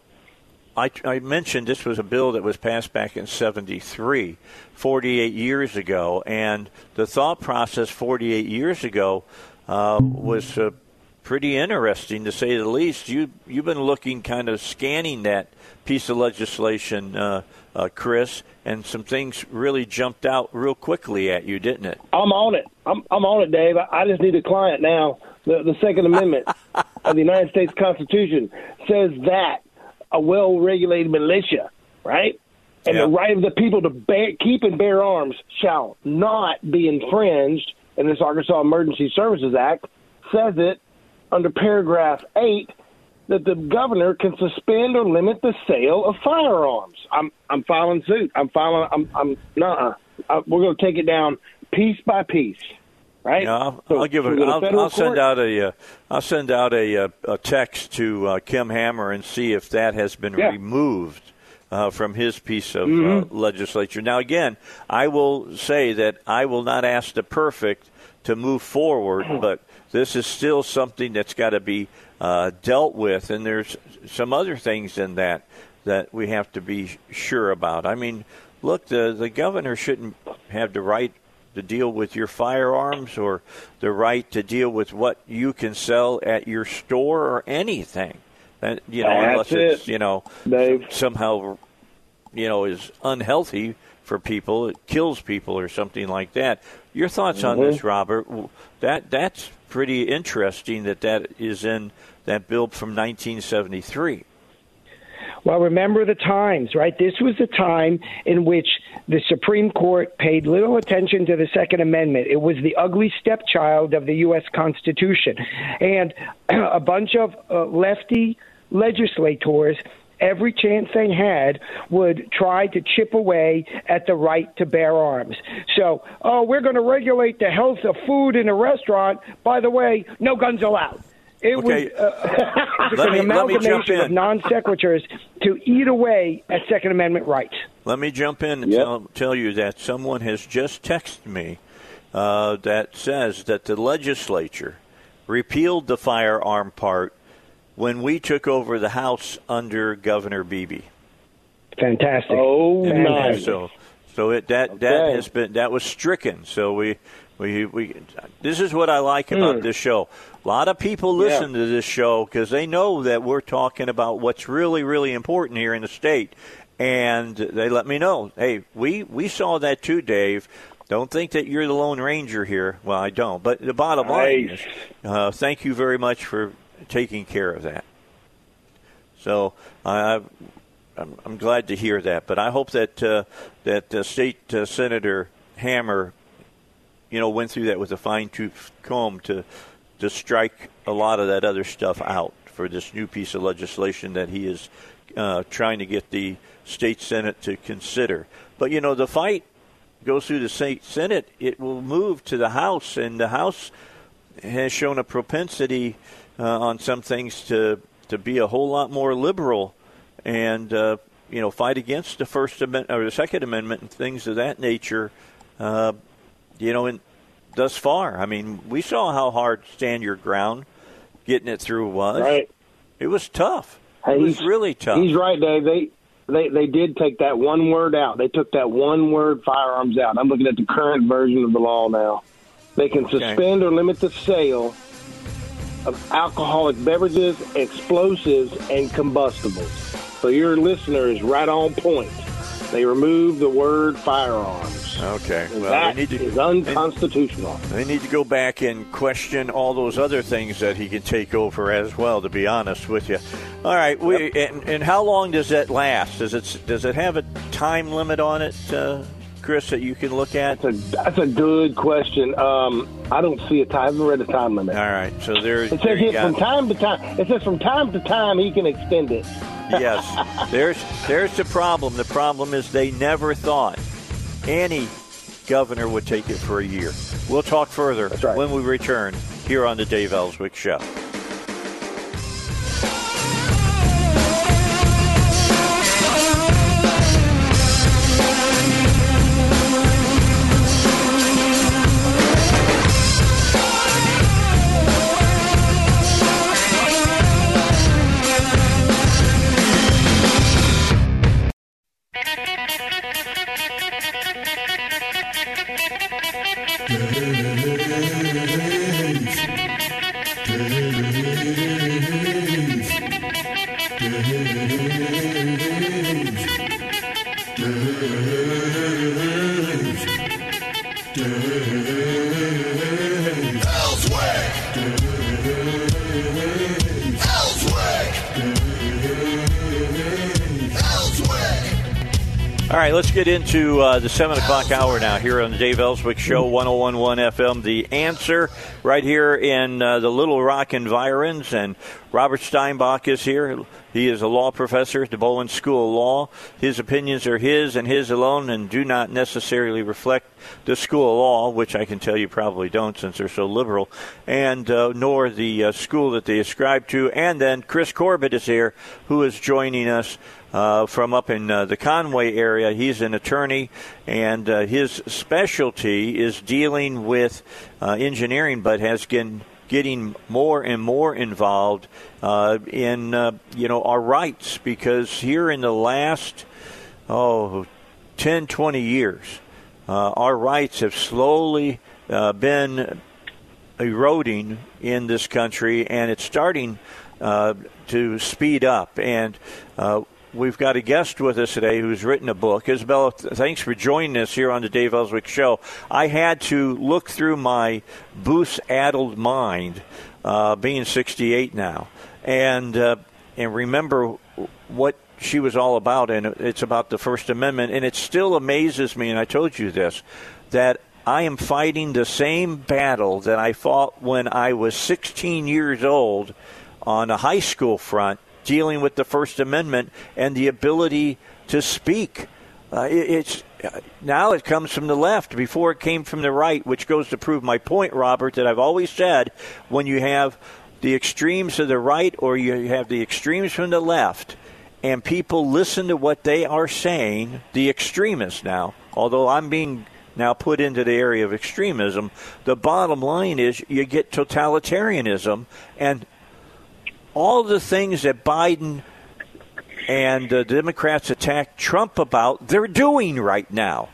I, I mentioned this was a bill that was passed back in 73, 48 years ago. And the thought process 48 years ago uh, was uh, pretty interesting, to say the least. You, you've been looking, kind of scanning that piece of legislation. Uh, uh, Chris, and some things really jumped out real quickly at you, didn't it? I'm on it. I'm, I'm on it, Dave. I, I just need a client now. The, the Second Amendment *laughs* of the United States Constitution says that a well-regulated militia, right, and the right of the people to bear, keep and bear arms shall not be infringed. And this Arkansas Emergency Services Act says it under paragraph eight that the governor can suspend or limit the sale of firearms. I'm I'm filing suit. I'm filing. I'm I'm nah. Uh, we're going to take it down piece by piece. Right. Yeah, I'll, so, I'll give it. I'll, I'll send out a. Uh, I'll send out a, uh, a text to uh, Kim Hammer and see if that has been yeah. removed. Uh, from his piece of uh, mm-hmm. legislature. Now, again, I will say that I will not ask the perfect to move forward, but this is still something that's got to be uh, dealt with, and there's some other things in that that we have to be sure about. I mean, look, the the governor shouldn't have the right to deal with your firearms or the right to deal with what you can sell at your store or anything. That you know, That's unless it, it's you know Dave. somehow you know is unhealthy for people. It kills people or something like that. Your thoughts Mm-hmm. on this, Robert? That that's pretty interesting that that is in that bill from 1973. Well, remember the times, right? This was the time in which the Supreme Court paid little attention to the Second Amendment. It was the ugly stepchild of the U.S. Constitution. And *clears throat* a bunch of uh, lefty legislators every chance they had would try to chip away at the right to bear arms. So, oh, we're going to regulate the health of food in a restaurant. By the way, no guns allowed. It Okay. was uh, *laughs* an me- let me jump amalgamation of non sequiturs to eat away at Second Amendment rights. Let me jump in and Yep. tell, tell you that someone has just texted me uh, that says that the legislature repealed the firearm part when we took over the House under Governor Beebe. Fantastic. Oh, Fantastic. So, so it that that has been that was stricken. So we we we. This is what I like about this show. A lot of people listen to this show because they know that we're talking about what's really really important here in the state, and they let me know. Hey, we we saw that too, Dave. Don't think that you're the Lone Ranger here. Well, I don't. But the bottom line Nice. is, uh, thank you very much for taking care of that. So I, I'm, I'm glad to hear that. But I hope that uh, that uh, State uh, Senator Hammer, you know, went through that with a fine tooth comb to to strike a lot of that other stuff out for this new piece of legislation that he is uh, trying to get the state senate to consider. But you know, the fight goes through the state senate. It will move to the House, and the House has shown a propensity uh, on some things to to be a whole lot more liberal and uh, you know fight against the First Amendment or the Second Amendment and things of that nature. Uh, you know, and thus far, I mean, we saw how hard stand your ground getting it through was. Right. It was tough. Hey, it was really tough. He's right, Dave. They they they did take that one word out. They took that one word firearms out. I'm looking at the current version of the law now. They can suspend or limit the sale of alcoholic beverages, explosives, and combustibles. So your listener is right on point. They removed the word firearms. Okay. Well, that they need to is unconstitutional. They need to go back and question all those other things that he can take over as well. To be honest with you, all right. We and, and how long does that last? Does it does it have a time limit on it, uh, Chris, that you can look at? That's a, that's a good question. Um, I don't see a time. I haven't read a time limit. All right. So there's It there says you here from time to time. It says from time to time he can extend it. yes. *laughs* There's there's the problem. The problem is they never thought any governor would take it for a year. We'll talk further right. when we return here on the Dave Elswick Show. Get into uh, the 7 o'clock hour now here on the Dave Elswick Show, 1011 FM. The answer right here in uh, the Little Rock environs. And Robert Steinbuch is here. He is a law professor at the Bowen School of Law. His opinions are his and his alone and do not necessarily reflect the School of Law, which I can tell you probably don't since they're so liberal, and uh, nor the uh, school that they ascribe to. And then Chris Corbitt is here, who is joining us uh, from up in uh, the Conway area. He's an attorney, and uh, his specialty is dealing with uh, engineering, but has been getting more and more involved uh, in you know our rights because here in the last oh 10 20 years our rights have slowly been eroding in this country and it's starting uh, to speed up and uh, we've got a guest with us today who's written a book. Isabella, thanks for joining us here on the Dave Elswick Show. I had to look through my Booth-addled mind, uh, being 68 now, and uh, and remember what she was all about, and it's about the First Amendment. And it still amazes me, and I told you this, that I am fighting the same battle that I fought when I was 16 years old on a high school front dealing with the First Amendment and the ability to speak. Uh, it, it's now it comes from the left before it came from the right, which goes to prove my point, Robert, that I've always said when you have the extremes of the right or you have the extremes from the left, and people listen to what they are saying, the extremists now, although I'm being now put into the area of extremism, the bottom line is you get totalitarianism and all the things that Biden and the Democrats attacked Trump about, they're doing right now.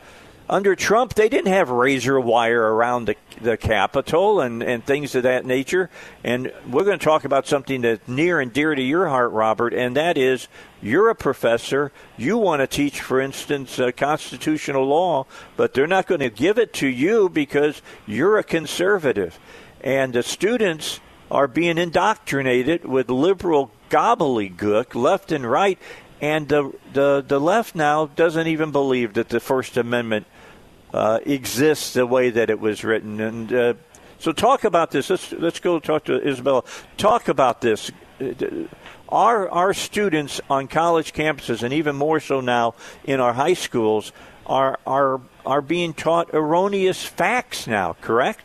Under Trump, they didn't have razor wire around the, the Capitol and, and things of that nature. And we're going to talk about something that's near and dear to your heart, Robert, and that is you're a professor. You want to teach, for instance, uh, constitutional law, but they're not going to give it to you because you're a conservative. And the students are being indoctrinated with liberal gobbledygook left and right. And the, the, the left now doesn't even believe that the First Amendment uh, exists the way that it was written. And uh, so, talk about this. Let's let's go talk to Isabella. Talk about this. Our our students on college campuses, and even more so now in our high schools, are are are being taught erroneous facts now. Correct?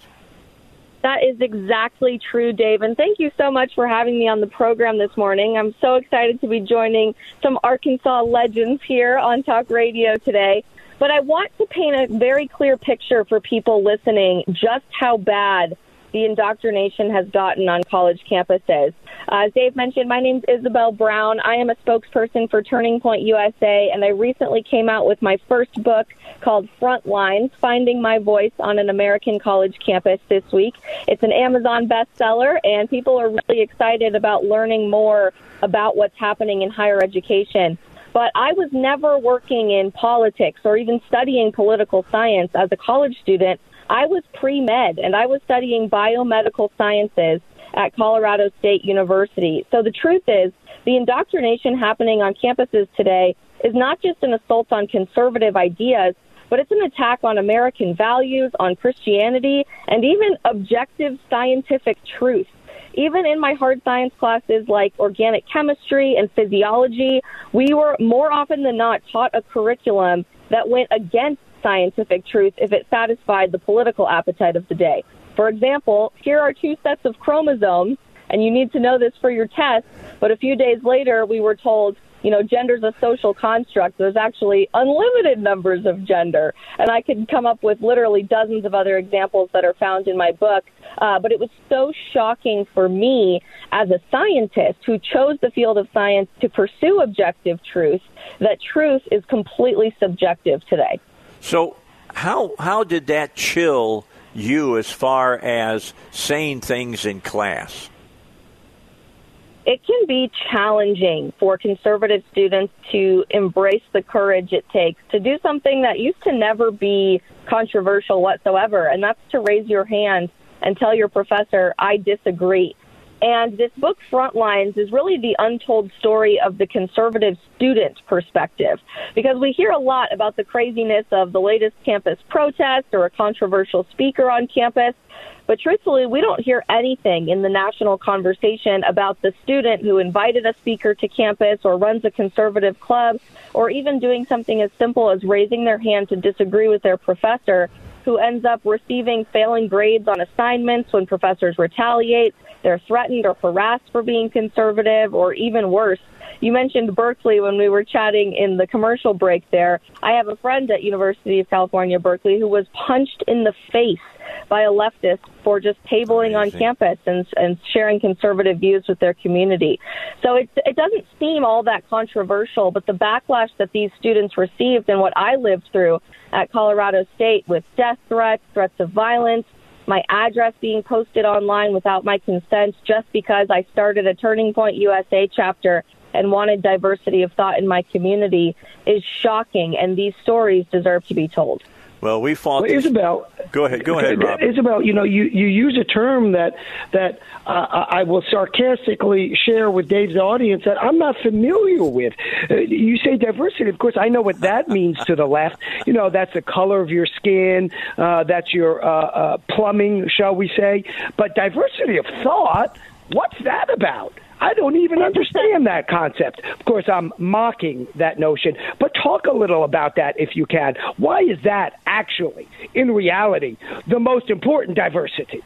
That is exactly true, Dave. And thank you so much for having me on the program this morning. I'm so excited to be joining some Arkansas legends here on Talk Radio today. But I want to paint a very clear picture for people listening just how bad the indoctrination has gotten on college campuses. Uh, as Dave mentioned, my name is Isabel Brown. I am a spokesperson for Turning Point USA, and I recently came out with my first book called Frontlines Finding My Voice on an American College Campus this week. It's an Amazon bestseller, and people are really excited about learning more about what's happening in higher education. But I was never working in politics or even studying political science as a college student I was pre med and I was studying biomedical sciences at Colorado State University. So the truth is, the indoctrination happening on campuses today is not just an assault on conservative ideas, but it's an attack on American values, on Christianity, and even objective scientific truth. Even in my hard science classes like organic chemistry and physiology, we were more often than not taught a curriculum that went against scientific truth if it satisfied the political appetite of the day. For example, here are two sets of chromosomes, and you need to know this for your test, but a few days later we were told, you know, gender's a social construct. There's actually unlimited numbers of gender. And I could come up with literally dozens of other examples that are found in my book. Uh, but it was so shocking for me as a scientist who chose the field of science to pursue objective truth that truth is completely subjective today. So, how how did that chill you as far as saying things in class? It can be challenging for conservative students to embrace the courage it takes to do something that used to never be controversial whatsoever, and that's to raise your hand and tell your professor, I disagree. And this book, Frontlines, is really the untold story of the conservative student perspective. Because we hear a lot about the craziness of the latest campus protest or a controversial speaker on campus. But truthfully, we don't hear anything in the national conversation about the student who invited a speaker to campus or runs a conservative club or even doing something as simple as raising their hand to disagree with their professor who ends up receiving failing grades on assignments when professors retaliate they're threatened or harassed for being conservative, or even worse. You mentioned Berkeley when we were chatting in the commercial break there. I have a friend at University of California, Berkeley, who was punched in the face by a leftist for just tabling on campus and, and sharing conservative views with their community. So it, it doesn't seem all that controversial, but the backlash that these students received and what I lived through at Colorado State with death threats, threats of violence, my address being posted online without my consent just because I started a Turning Point USA chapter and wanted diversity of thought in my community is shocking, and these stories deserve to be told. Well, we fought. Well, Isabel, go ahead. Go ahead, Rob. Isabel, you know, you, you use a term that that uh, I will sarcastically share with Dave's audience that I'm not familiar with. Uh, you say diversity. Of course, I know what that *laughs* means to the left. You know, that's the color of your skin. Uh, that's your uh, uh, plumbing, shall we say? But diversity of thought. What's that about? I don't even understand that concept. Of course, I'm mocking that notion, but talk a little about that if you can. Why is that actually, in reality, the most important diversity?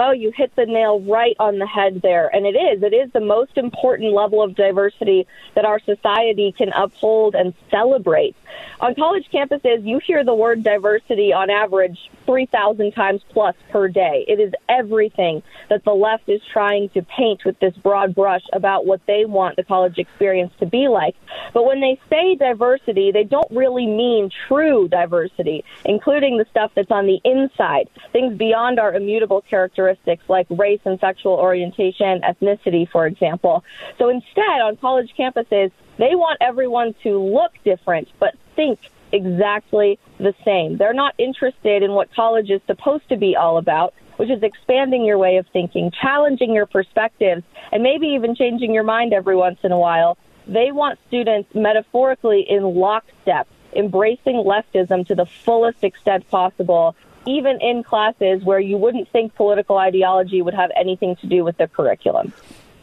Oh, you hit the nail right on the head there. And it is. It is the most important level of diversity that our society can uphold and celebrate. On college campuses, you hear the word diversity on average 3,000 times plus per day. It is everything that the left is trying to paint with this broad brush about what they want the college experience to be like. But when they say diversity, they don't really mean true diversity, including the stuff that's on the inside, things beyond our immutable characteristics like race and sexual orientation, ethnicity, for example. So instead, on college campuses, they want everyone to look different, but think exactly the same. They're not interested in what college is supposed to be all about, which is expanding your way of thinking, challenging your perspectives, and maybe even changing your mind every once in a while. They want students metaphorically in lockstep, embracing leftism to the fullest extent possible, even in classes where you wouldn't think political ideology would have anything to do with the curriculum.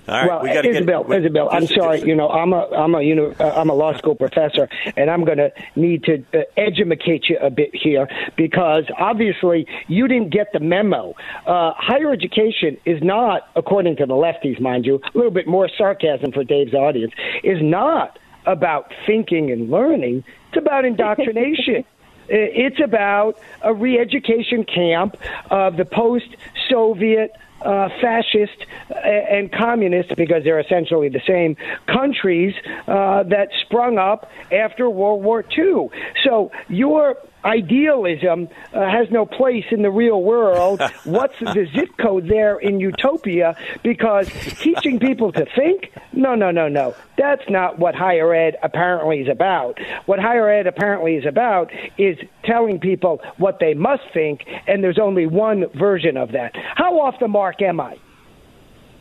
All right, well, we got Isabel, get, Isabel, I'm sorry. You know, I'm a, I'm a, you know, uh, I'm a law school professor, and I'm going to need to uh, educate you a bit here because obviously you didn't get the memo. Uh, higher education is not, according to the lefties, mind you, a little bit more sarcasm for Dave's audience, is not about thinking and learning. It's about indoctrination. *laughs* It's about a re-education camp of the post-Soviet uh, fascist and communist, because they're essentially the same countries uh, that sprung up after World War II. So your idealism uh, has no place in the real world. *laughs* What's the zip code there in utopia? Because teaching people to think, no, no, no, no. That's not what higher ed apparently is about. What higher ed apparently is about is telling people what they must think, and there's only one version of that. How off the mark am I?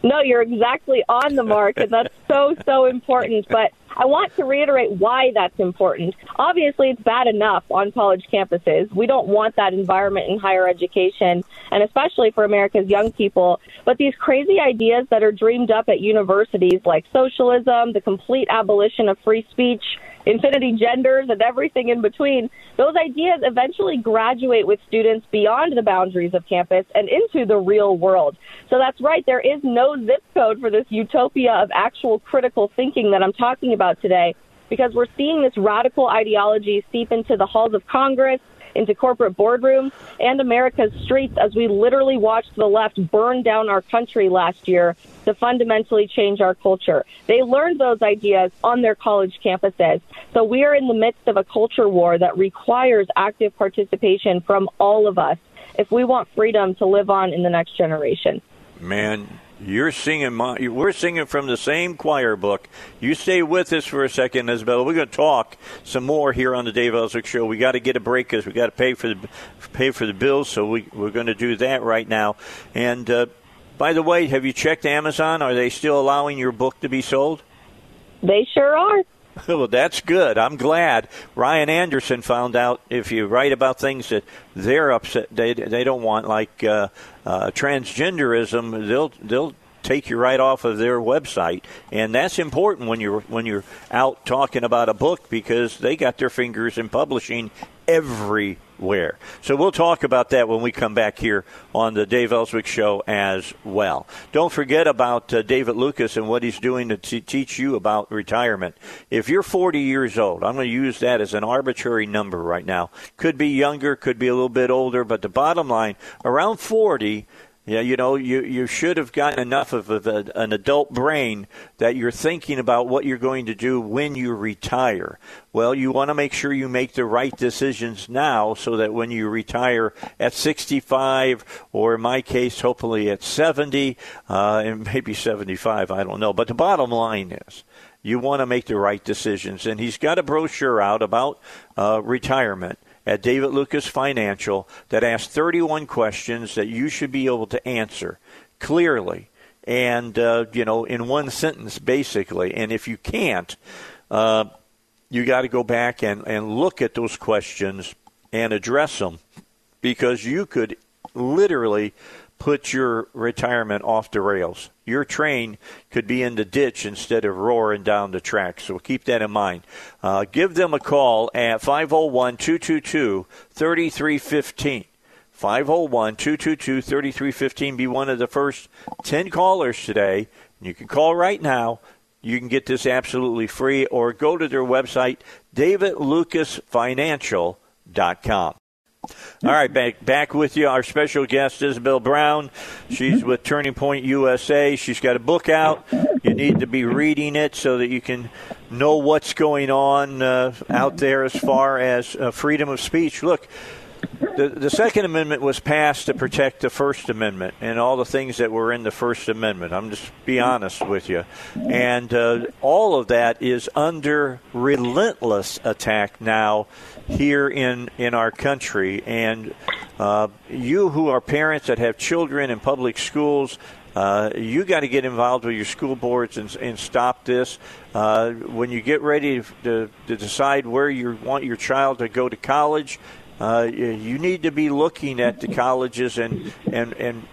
No, you're exactly on the mark, and that's so, so important. But I want to reiterate why that's important. Obviously, it's bad enough on college campuses. We don't want that environment in higher education, and especially for America's young people. But these crazy ideas that are dreamed up at universities, like socialism, the complete abolition of free speech, infinity genders, and everything in between, those ideas eventually graduate with students beyond the boundaries of campus and into the real world. So that's right, there is no zip code for this utopia of actual critical thinking that I'm talking about today because we're seeing this radical ideology seep into the halls of Congress into corporate boardrooms and America's streets as we literally watched the left burn down our country last year to fundamentally change our culture. They learned those ideas on their college campuses. So we are in the midst of a culture war that requires active participation from all of us if we want freedom to live on in the next generation. Man, you're singing. My, we're singing from the same choir book. You stay with us for a second, Isabella. We're going to talk some more here on the Dave Elswick Show. We got to get a break because we got to pay for the pay for the bills. So we we're going to do that right now. And uh, by the way, have you checked Amazon? Are they still allowing your book to be sold? They sure are. *laughs* well, that's good. I'm glad. Ryan Anderson found out if you write about things that they're upset, they they don't want, like uh, uh, transgenderism, they'll they'll take you right off of their website, and that's important when you're when you're out talking about a book because they got their fingers in publishing every where. So we'll talk about that when we come back here on the Dave Elswick Show as well. Don't forget about uh, David Lucas and what he's doing to t- teach you about retirement. If you're 40 years old, I'm going to use that as an arbitrary number right now. Could be younger, could be a little bit older, but the bottom line, around 40, Yeah, you know, you, you should have gotten enough of a, an adult brain that you're thinking about what you're going to do when you retire. Well, you want to make sure you make the right decisions now so that when you retire at 65, or in my case, hopefully at 70, uh, and maybe 75, I don't know. But the bottom line is you want to make the right decisions. And he's got a brochure out about uh, retirement at David Lucas Financial that asks 31 questions that you should be able to answer clearly and, uh, you know, in one sentence, basically. And if you can't, uh, you got to go back and, and look at those questions and address them because you could literally put your retirement off the rails. Your train could be in the ditch instead of roaring down the track. So keep that in mind. Uh, give them a call at 501 222 3315. 501 222 3315. Be one of the first 10 callers today. You can call right now. You can get this absolutely free or go to their website, davidlucasfinancial.com. All right, back back with you. Our special guest, Isabel Brown. She's with Turning Point USA. She's got a book out. You need to be reading it so that you can know what's going on uh, out there as far as uh, freedom of speech. Look, the, the Second Amendment was passed to protect the First Amendment and all the things that were in the First Amendment. I'm just be honest with you, and uh, all of that is under relentless attack now here in in our country. And uh, you who are parents that have children in public schools. Uh, you got to get involved with your school boards and, and stop this. Uh, when you get ready to, to decide where you want your child to go to college, uh, you need to be looking at the colleges and and and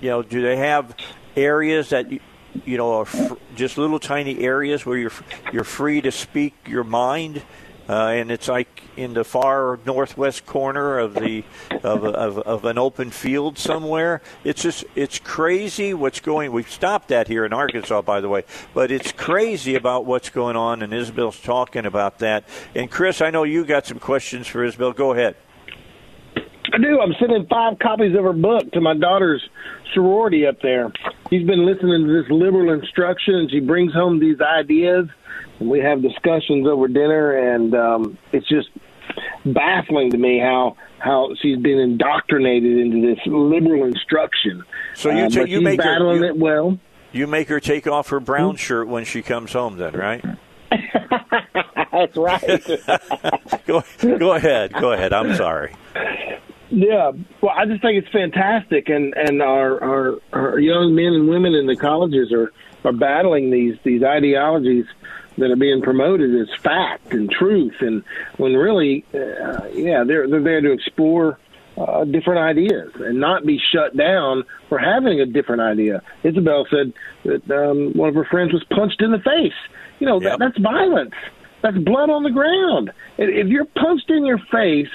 you know do they have areas that you, you know just little tiny areas where you're you're free to speak your mind uh, and it's like in the far northwest corner of the of, of, of, an open field somewhere. It's just it's crazy what's going. We've stopped that here in Arkansas, by the way, but it's crazy about what's going on. And Isabel's talking about that. And Chris, I know you got some questions for Isabel. Go ahead. I do. I'm sending five copies of her book to my daughter's sorority up there. She's been listening to this liberal instruction, and she brings home these ideas and we have discussions over dinner, and um, it's just baffling to me how how she's been indoctrinated into this liberal instruction. So you uh, you make battling her, you, it well. You make her take off her brown hmm? shirt when she comes home, then, right? *laughs* *laughs* That's right. go go ahead. Go ahead. I'm sorry. *laughs* Yeah, well, I just think it's fantastic, and and our our, our young men and women in the colleges are are battling these these ideologies that are being promoted as fact and truth, and when really, uh, yeah, they're they're there to explore uh, different ideas and not be shut down for having a different idea. Isabel said that um, one of her friends was punched in the face. You know, yep. that, that's violence. That's blood on the ground. If you're punched in your face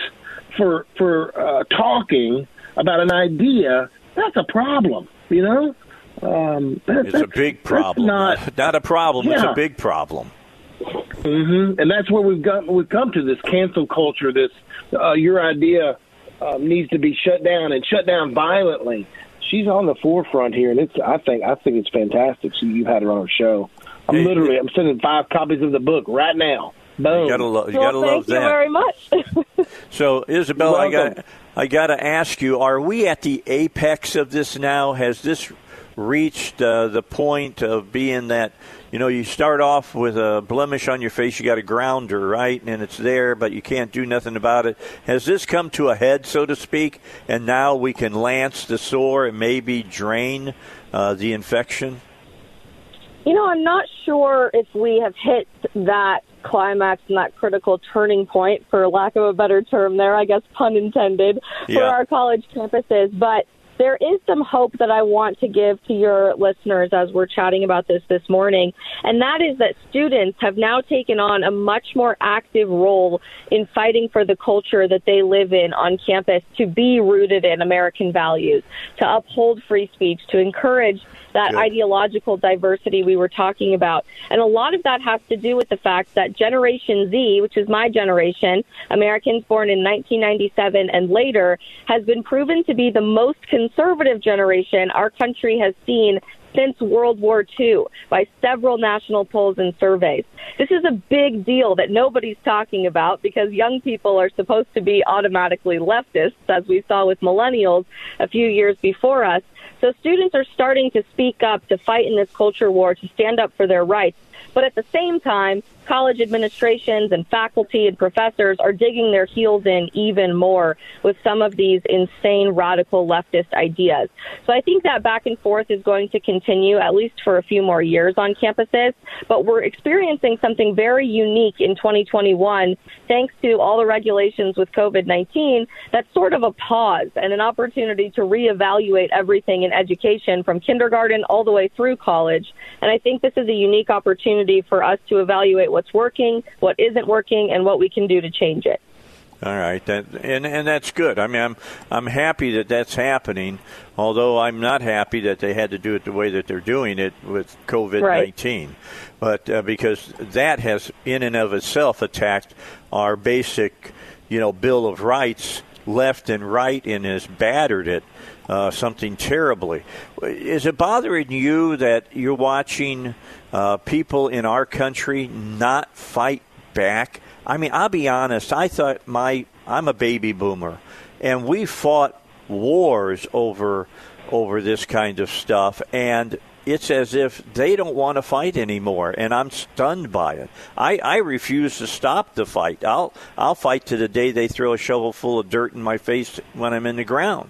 for for uh, talking about an idea, that's a problem. You know, um, that, it's a big problem. Not, *laughs* not a problem. Yeah. It's a big problem. Mm-hmm. And that's where we've got we've come to this cancel culture. This uh, your idea um, needs to be shut down and shut down violently. She's on the forefront here, and it's I think I think it's fantastic. So you've had her on our show. I'm literally I'm sending five copies of the book right now. Boom. You gotta, lo- you well, gotta love that. Thank you very much. *laughs* so Isabel, I got I got to ask you: Are we at the apex of this now? Has this reached uh, the point of being that you know you start off with a blemish on your face you got a grounder right and it's there but you can't do nothing about it has this come to a head so to speak and now we can lance the sore and maybe drain uh, the infection you know i'm not sure if we have hit that climax and that critical turning point for lack of a better term there i guess pun intended for yeah. our college campuses but there is some hope that I want to give to your listeners as we're chatting about this this morning, and that is that students have now taken on a much more active role in fighting for the culture that they live in on campus to be rooted in American values, to uphold free speech, to encourage that Good. ideological diversity we were talking about. And a lot of that has to do with the fact that Generation Z, which is my generation, Americans born in 1997 and later, has been proven to be the most conservative conservative generation our country has seen since World War II by several national polls and surveys. This is a big deal that nobody's talking about because young people are supposed to be automatically leftists, as we saw with millennials a few years before us. So students are starting to speak up to fight in this culture war, to stand up for their rights. But at the same time, college administrations and faculty and professors are digging their heels in even more with some of these insane radical leftist ideas. So I think that back and forth is going to continue at least for a few more years on campuses. But we're experiencing something very unique in 2021 thanks to all the regulations with COVID 19. That's sort of a pause and an opportunity to reevaluate everything in education from kindergarten all the way through college. And I think this is a unique opportunity for us to evaluate what's working, what isn't working, and what we can do to change it. All right, that, and and that's good. I mean, I'm I'm happy that that's happening. Although I'm not happy that they had to do it the way that they're doing it with COVID nineteen, right. but uh, because that has in and of itself attacked our basic, you know, Bill of Rights left and right and has battered it uh, something terribly. Is it bothering you that you're watching uh, people in our country not fight back? I mean, I'll be honest. I thought my I'm a baby boomer, and we fought wars over over this kind of stuff, and it's as if they don't want to fight anymore, and I'm stunned by it. I, I refuse to stop the fight. I'll I'll fight to the day they throw a shovel full of dirt in my face when I'm in the ground.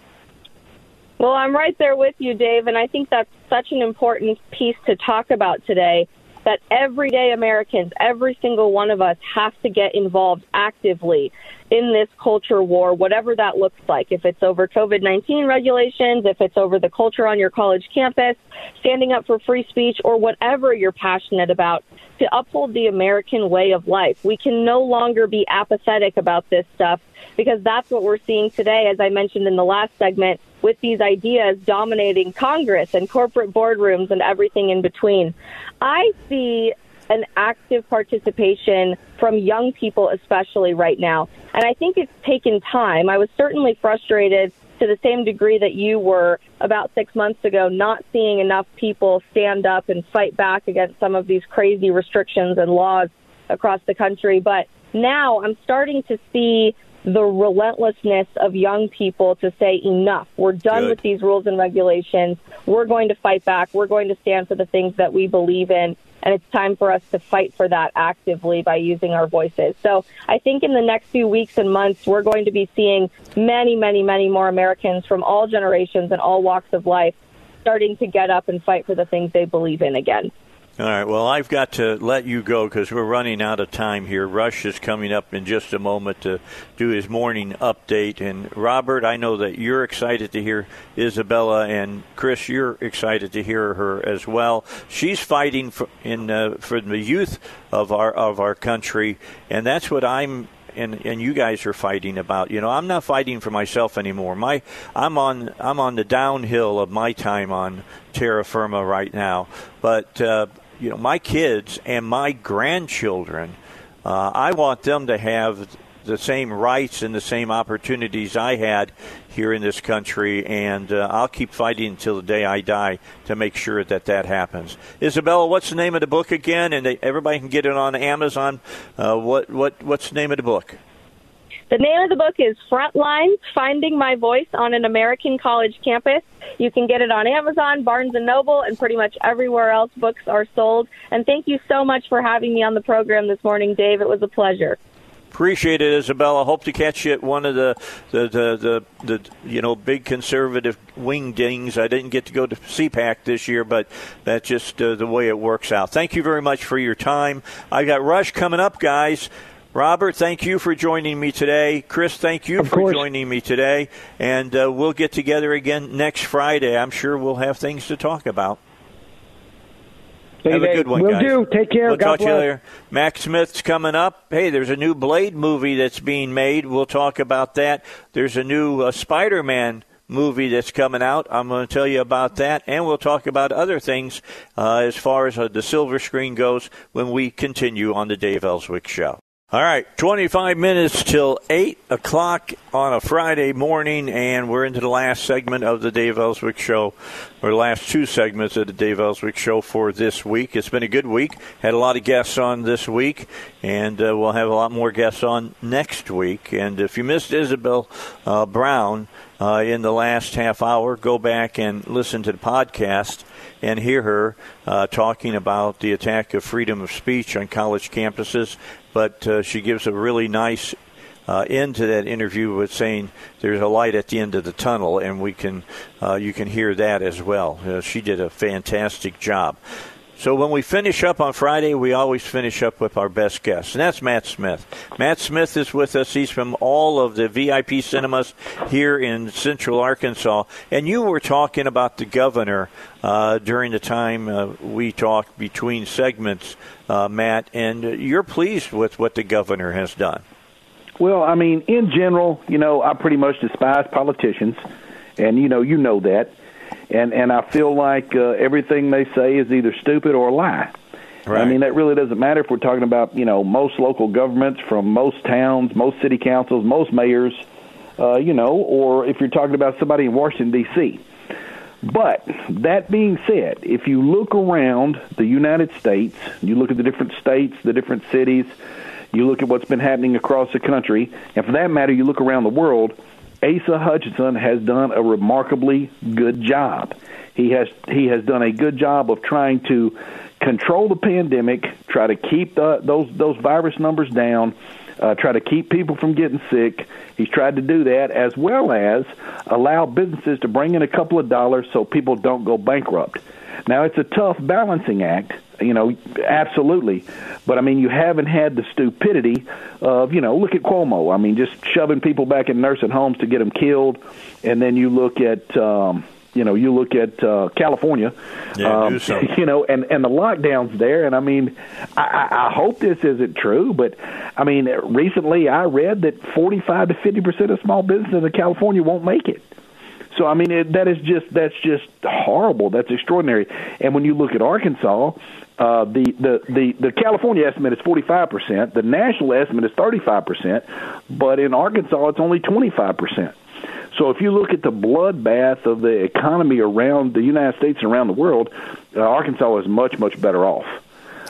Well, I'm right there with you, Dave, and I think that's such an important piece to talk about today. That everyday Americans, every single one of us, have to get involved actively in this culture war, whatever that looks like. If it's over COVID 19 regulations, if it's over the culture on your college campus, standing up for free speech, or whatever you're passionate about to uphold the American way of life. We can no longer be apathetic about this stuff because that's what we're seeing today, as I mentioned in the last segment, with these ideas dominating Congress and corporate boardrooms and everything in between. I see an active participation from young people, especially right now. And I think it's taken time. I was certainly frustrated to the same degree that you were about six months ago, not seeing enough people stand up and fight back against some of these crazy restrictions and laws across the country. But now I'm starting to see the relentlessness of young people to say enough. We're done Good. with these rules and regulations. We're going to fight back. We're going to stand for the things that we believe in. And it's time for us to fight for that actively by using our voices. So I think in the next few weeks and months, we're going to be seeing many, many, many more Americans from all generations and all walks of life starting to get up and fight for the things they believe in again. All right. Well, I've got to let you go because we're running out of time here. Rush is coming up in just a moment to do his morning update. And Robert, I know that you're excited to hear Isabella, and Chris, you're excited to hear her as well. She's fighting for in uh, for the youth of our of our country, and that's what I'm and and you guys are fighting about. You know, I'm not fighting for myself anymore. My I'm on I'm on the downhill of my time on terra firma right now. But uh, you know, my kids and my grandchildren, uh, I want them to have the same rights and the same opportunities I had here in this country, and uh, I'll keep fighting until the day I die to make sure that that happens. Isabella, what's the name of the book again? And they, everybody can get it on Amazon. Uh, what what what's the name of the book? The name of the book is Frontlines Finding My Voice on an American College Campus. You can get it on Amazon, Barnes and Noble, and pretty much everywhere else books are sold. And thank you so much for having me on the program this morning, Dave. It was a pleasure. Appreciate it, Isabella. Hope to catch you at one of the the, the, the, the you know big conservative wing dings. I didn't get to go to CPAC this year, but that's just uh, the way it works out. Thank you very much for your time. I got Rush coming up, guys. Robert, thank you for joining me today. Chris, thank you of for course. joining me today. And uh, we'll get together again next Friday. I'm sure we'll have things to talk about. Hey, have a good one, we'll guys. do. Take care. We'll God talk bless. to you later. Matt Smith's coming up. Hey, there's a new Blade movie that's being made. We'll talk about that. There's a new uh, Spider-Man movie that's coming out. I'm going to tell you about that, and we'll talk about other things uh, as far as uh, the silver screen goes when we continue on the Dave Elswick Show. All right, 25 minutes till 8 o'clock on a Friday morning, and we're into the last segment of the Dave Elswick Show, or the last two segments of the Dave Elswick Show for this week. It's been a good week. Had a lot of guests on this week, and uh, we'll have a lot more guests on next week. And if you missed Isabel uh, Brown uh, in the last half hour, go back and listen to the podcast and hear her uh, talking about the attack of freedom of speech on college campuses. But uh, she gives a really nice uh, end to that interview with saying there's a light at the end of the tunnel, and we can uh, you can hear that as well. Uh, she did a fantastic job. So when we finish up on Friday, we always finish up with our best guest, and that's Matt Smith. Matt Smith is with us. He's from all of the VIP cinemas here in Central Arkansas. And you were talking about the governor uh, during the time uh, we talked between segments, uh, Matt, and you're pleased with what the governor has done. Well, I mean, in general, you know, I pretty much despise politicians, and you know, you know that and and I feel like uh, everything they say is either stupid or a lie. Right. I mean, that really doesn't matter if we're talking about you know most local governments from most towns, most city councils, most mayors, uh, you know, or if you're talking about somebody in Washington D.C. But that being said, if you look around the United States, you look at the different states, the different cities, you look at what's been happening across the country, and for that matter, you look around the world Asa Hutchinson has done a remarkably good job. He has he has done a good job of trying to control the pandemic, try to keep the, those those virus numbers down, uh, try to keep people from getting sick. He's tried to do that as well as allow businesses to bring in a couple of dollars so people don't go bankrupt. Now it's a tough balancing act you know, absolutely. But I mean, you haven't had the stupidity of, you know, look at Cuomo. I mean, just shoving people back in nursing homes to get them killed, and then you look at. um you know, you look at uh, California, yeah, um, *laughs* you know, and and the lockdowns there. And I mean, I, I hope this isn't true, but I mean, recently I read that forty-five to fifty percent of small businesses in California won't make it. So I mean, it, that is just that's just horrible. That's extraordinary. And when you look at Arkansas, uh, the, the, the, the California estimate is 45%. The national estimate is 35%. But in Arkansas, it's only 25%. So if you look at the bloodbath of the economy around the United States and around the world, uh, Arkansas is much, much better off.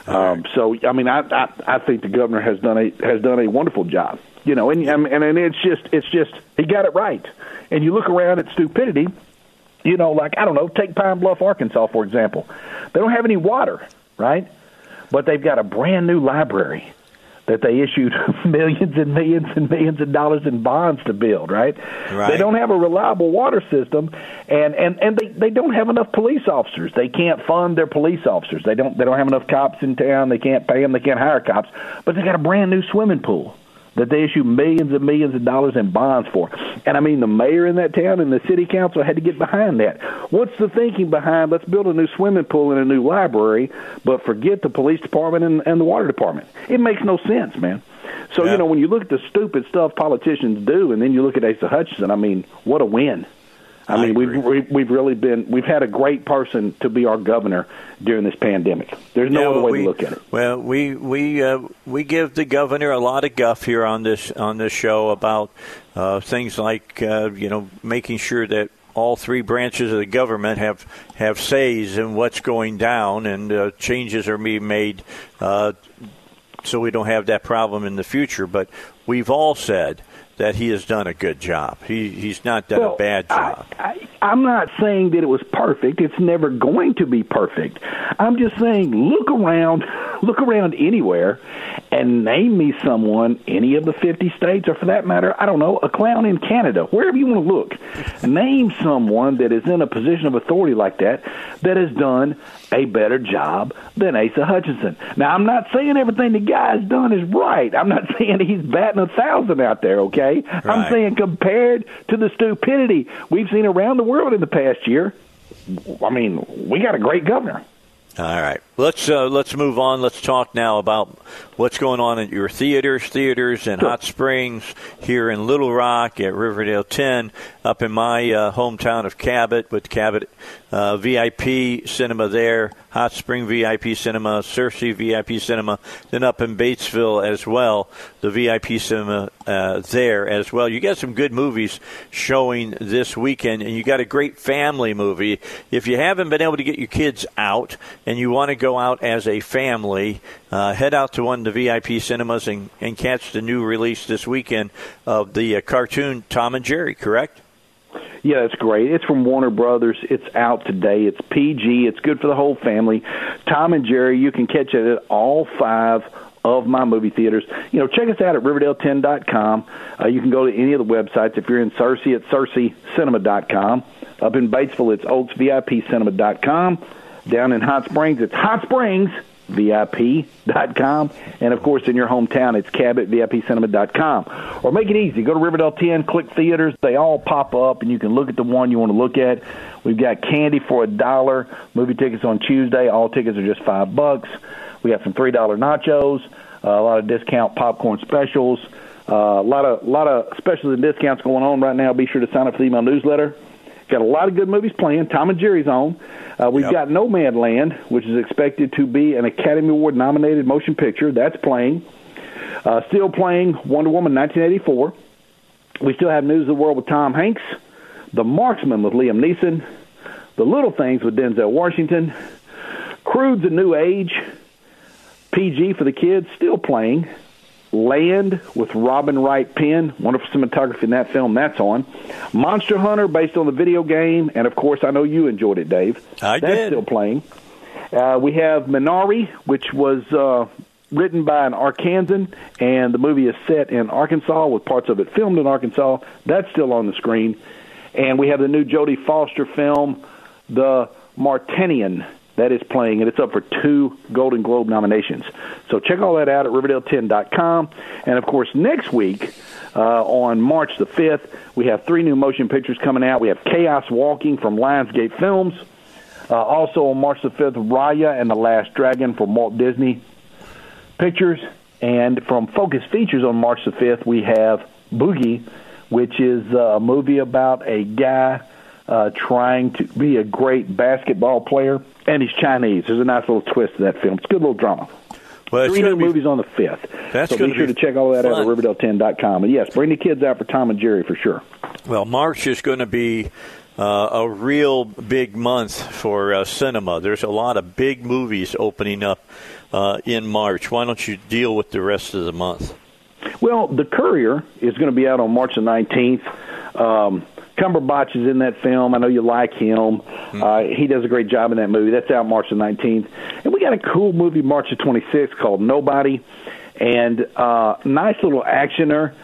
Um, so I mean, I, I I think the governor has done a has done a wonderful job. You know, and and and it's just it's just he got it right. And you look around at stupidity. You know, like I don't know, take Pine Bluff, Arkansas, for example. They don't have any water right? But they've got a brand new library that they issued *laughs* millions and millions and millions of dollars in bonds to build, right? right? They don't have a reliable water system and and and they they don't have enough police officers. They can't fund their police officers. They don't they don't have enough cops in town. They can't pay them. They can't hire cops. But they got a brand new swimming pool that they issue millions and millions of dollars in bonds for. And I mean, the mayor in that town and the city council had to get behind that. What's the thinking behind let's build a new swimming pool and a new library, but forget the police department and, and the water department? It makes no sense, man. So, yeah. you know, when you look at the stupid stuff politicians do and then you look at Asa Hutchinson, I mean, what a win. I, I mean, we've we've really been we've had a great person to be our governor during this pandemic. There's no yeah, other way we, to look at it. Well, we we uh, we give the governor a lot of guff here on this on this show about uh, things like uh, you know making sure that all three branches of the government have have says in what's going down and uh, changes are being made uh, so we don't have that problem in the future. But we've all said that he has done a good job. He he's not done well, a bad job. I, I, I'm not saying that it was perfect. It's never going to be perfect. I'm just saying, look around, look around anywhere, and name me someone, any of the 50 states, or for that matter, I don't know, a clown in Canada, wherever you want to look. *laughs* name someone that is in a position of authority like that that has done a better job than Asa Hutchinson. Now, I'm not saying everything the guy's done is right. I'm not *laughs* saying he's batting a thousand out there, okay? Right. I'm saying compared to the stupidity we've seen around the world in the past year, I mean, we got a great governor. All right. Let's uh, let's move on. Let's talk now about what's going on at your theaters, theaters in Hot Springs, here in Little Rock, at Riverdale 10, up in my uh, hometown of Cabot with Cabot uh, VIP Cinema there, Hot Spring VIP Cinema, Searcy VIP Cinema, then up in Batesville as well, the VIP Cinema uh, there as well. You got some good movies showing this weekend, and you got a great family movie. If you haven't been able to get your kids out and you want to go out as a family, uh, head out to one of the VIP cinemas and, and catch the new release this weekend of the uh, cartoon Tom and Jerry, correct? Yeah, it's great. It's from Warner Brothers. It's out today. It's PG. It's good for the whole family. Tom and Jerry, you can catch it at all five of my movie theaters. You know, check us out at Riverdale10.com. Uh, you can go to any of the websites. If you're in Searcy, it's SearcyCinema.com. Up in Batesville, it's OaksVIPCinema.com. Down in Hot Springs, it's Hot Springs VIP.com. And of course, in your hometown, it's CabotVIPCinema.com. Or make it easy. Go to Riverdale 10, click theaters. They all pop up, and you can look at the one you want to look at. We've got candy for a dollar, movie tickets on Tuesday. All tickets are just five bucks. We have some $3 nachos, uh, a lot of discount popcorn specials. Uh, a lot of lot of specials and discounts going on right now. Be sure to sign up for the email newsletter. Got a lot of good movies playing. Tom and Jerry's on. Uh, we've yep. got Nomadland, which is expected to be an Academy Award nominated motion picture. That's playing. Uh, still playing Wonder Woman 1984. We still have News of the World with Tom Hanks. The Marksman with Liam Neeson. The Little Things with Denzel Washington. Croods a New Age. PG for the kids, still playing. Land with Robin Wright Penn. Wonderful cinematography in that film. That's on. Monster Hunter, based on the video game. And of course, I know you enjoyed it, Dave. I That's did. still playing. Uh, we have Minari, which was uh, written by an Arkansan, and the movie is set in Arkansas with parts of it filmed in Arkansas. That's still on the screen. And we have the new Jodie Foster film, The Mauritanian that is playing, and it's up for two Golden Globe nominations. So check all that out at Riverdale10.com. And of course, next week uh, on March the 5th, we have three new motion pictures coming out. We have Chaos Walking from Lionsgate Films. Uh, also on March the 5th, Raya and the Last Dragon from Walt Disney Pictures. And from Focus Features on March the 5th, we have Boogie, which is a movie about a guy uh, trying to be a great basketball player, and he's Chinese. There's a nice little twist to that film. It's a good little drama. Well, Three new be, movies on the fifth. That's so be sure to check all that fun. out at Riverdale10.com. And yes, bring the kids out for Tom and Jerry for sure. Well, March is going to be uh, a real big month for uh, cinema. There's a lot of big movies opening up uh, in March. Why don't you deal with the rest of the month? Well, The Courier is going to be out on March the 19th. Um, Cumberbatch is in that film. I know you like him. Mm-hmm. Uh, he does a great job in that movie. That's out March the 19th. And we got a cool movie March the 26th called Nobody, and uh, nice little actioner.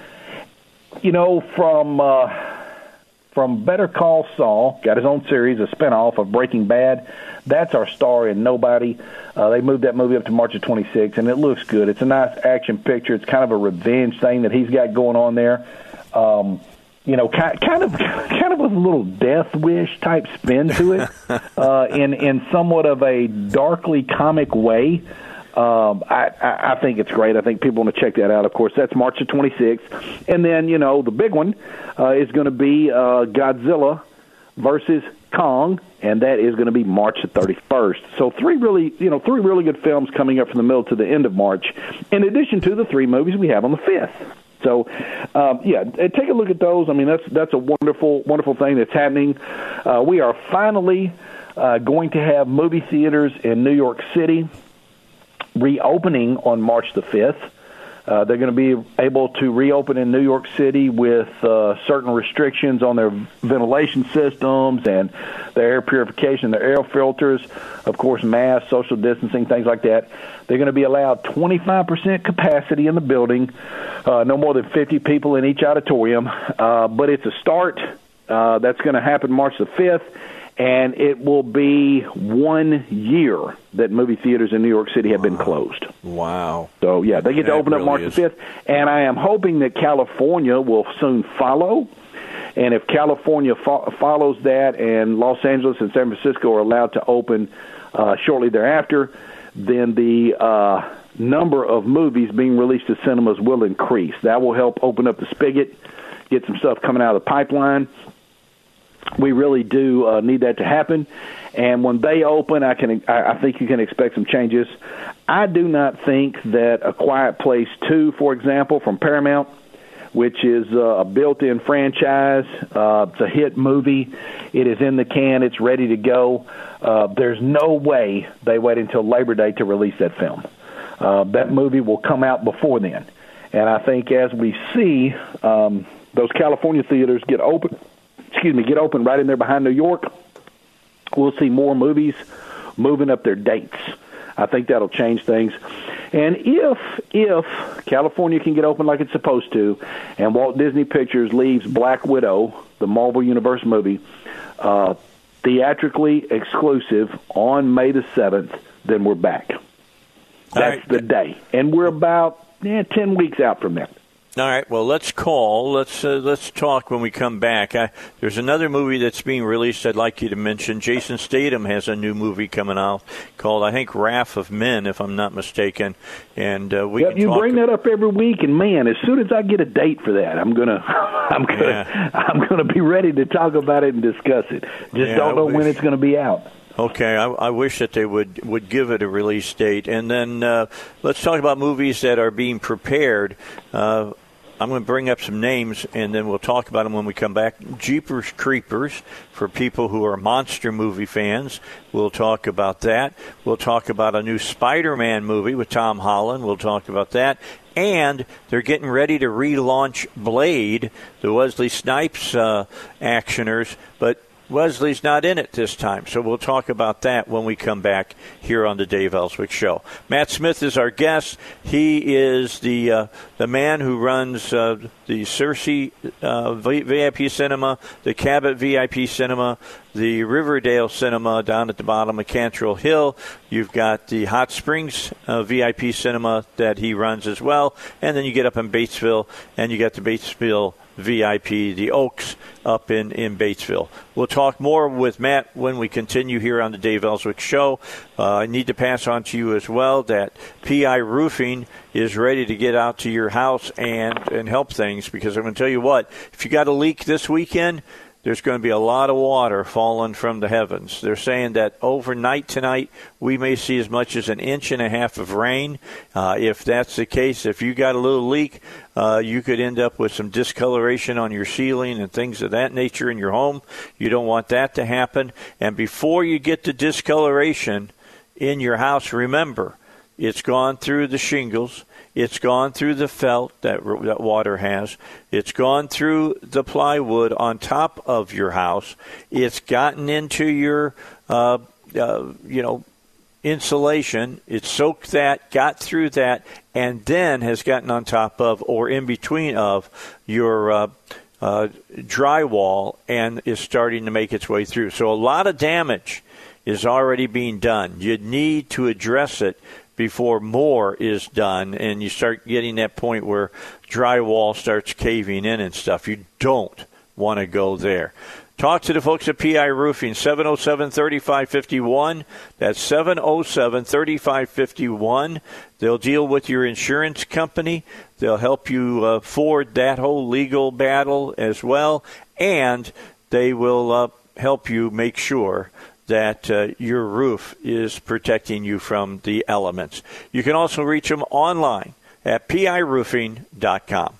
You know, from uh, from Better Call Saul, got his own series, a spinoff of Breaking Bad. That's our star in Nobody. Uh, they moved that movie up to March the 26th, and it looks good. It's a nice action picture. It's kind of a revenge thing that he's got going on there. Um, you know, kind, of, kind of with a little death wish type spin to it, *laughs* uh, in in somewhat of a darkly comic way. Um, I, I, I think it's great. I think people want to check that out. Of course, that's March the 26th, and then you know the big one uh, is going to be uh, Godzilla versus Kong, and that is going to be March the 31st. So three really, you know, three really good films coming up from the middle to the end of March, in addition to the three movies we have on the 5th. So, um, yeah, take a look at those. I mean, that's that's a wonderful, wonderful thing that's happening. Uh, we are finally uh, going to have movie theaters in New York City reopening on March the fifth. Uh, they're going to be able to reopen in New York City with uh, certain restrictions on their ventilation systems and their air purification, their air filters, of course, masks, social distancing, things like that. They're going to be allowed 25% capacity in the building, uh, no more than 50 people in each auditorium. Uh, but it's a start. Uh, that's going to happen March the 5th and it will be one year that movie theaters in New York City have been closed. Wow. So, yeah, they get that to open really up March is. the 5th, and I am hoping that California will soon follow. And if California fo- follows that and Los Angeles and San Francisco are allowed to open uh, shortly thereafter, then the uh, number of movies being released to cinemas will increase. That will help open up the spigot, get some stuff coming out of the pipeline. We really do uh, need that to happen. And when they open, I can I, think you can expect some changes. I do not think that A Quiet Place Two, for example, from Paramount, which is uh, a built-in franchise, uh, it's a hit movie. It is in the can. It's ready to go. Uh, there's no way they wait until Labor Day to release that film. Uh, that movie will come out before then. And I think as we see um, those California theaters get open, excuse me, get open right in there behind New York, we'll see more movies moving up their dates. I think that'll change things. And if if California can get open like it's supposed to, and Walt Disney Pictures leaves Black Widow, the Marvel Universe movie, uh, theatrically exclusive on May the seventh, then we're back. That's right. the day, and we're about yeah, ten weeks out from that. All right. Well, let's call. Let's uh, let's talk when we come back. I, there's another movie that's being released. I'd like you to mention. Jason Statham has a new movie coming out called, I think, Wrath of Man, if I'm not mistaken. And uh, we yep, you bring that up every week, and man, as soon as I get a date for that, I'm gonna *laughs* I'm gonna yeah. I'm gonna be ready to talk about it and discuss it. Just yeah, don't know when it's going to be out. Okay, I, I, wish that they would, would give it a release date. And then uh, let's talk about movies that are being prepared. Uh, I'm going to bring up some names and then we'll talk about them when we come back. Jeepers Creepers for people who are monster movie fans. We'll talk about that. We'll talk about a new Spider Man movie with Tom Holland. We'll talk about that. And they're getting ready to relaunch Blade, the Wesley Snipes uh, actioners, but Wesley's not in it this time, so we'll talk about that when we come back here on the Dave Elswick Show. Matt Smith is our guest. He is the uh, the man who runs uh, the Searcy uh, VIP Cinema, the Cabot VIP Cinema, the Riverdale Cinema down at the bottom of Cantrell Hill. You've got the Hot Springs uh, VIP Cinema that he runs as well, and then you get up in Batesville, and you got the Batesville VIP, the Oaks up in, in Batesville. We'll talk more with Matt when we continue here on the Dave Elswick Show. Uh, I need to pass on to you as well that PI Roofing is ready to get out to your house and, and help things because I'm going to tell you what, if you got a leak this weekend, there's going to be a lot of water falling from the heavens. They're saying that overnight tonight we may see as much as an inch and a half of rain. Uh, if that's the case, if you got a little leak, uh, you could end up with some discoloration on your ceiling and things of that nature in your home. You don't want that to happen. And before you get the discoloration in your house, remember it's gone through the shingles it's gone through the felt that, that water has. It's gone through the plywood on top of your house. It's gotten into your, uh, uh, you know, insulation. It soaked that, got through that, and then has gotten on top of or in between of your uh, uh, drywall and is starting to make its way through. So a lot of damage is already being done. You need to address it before more is done and you start getting that point where drywall starts caving in and stuff. You don't want to go there. Talk to the folks at PI Roofing, 707 3551. That's 707 3551. They'll deal with your insurance company. They'll help you uh, forward that whole legal battle as well. And they will uh, help you make sure that uh, your roof is protecting you from the elements. You can also reach them online at piroofing.com.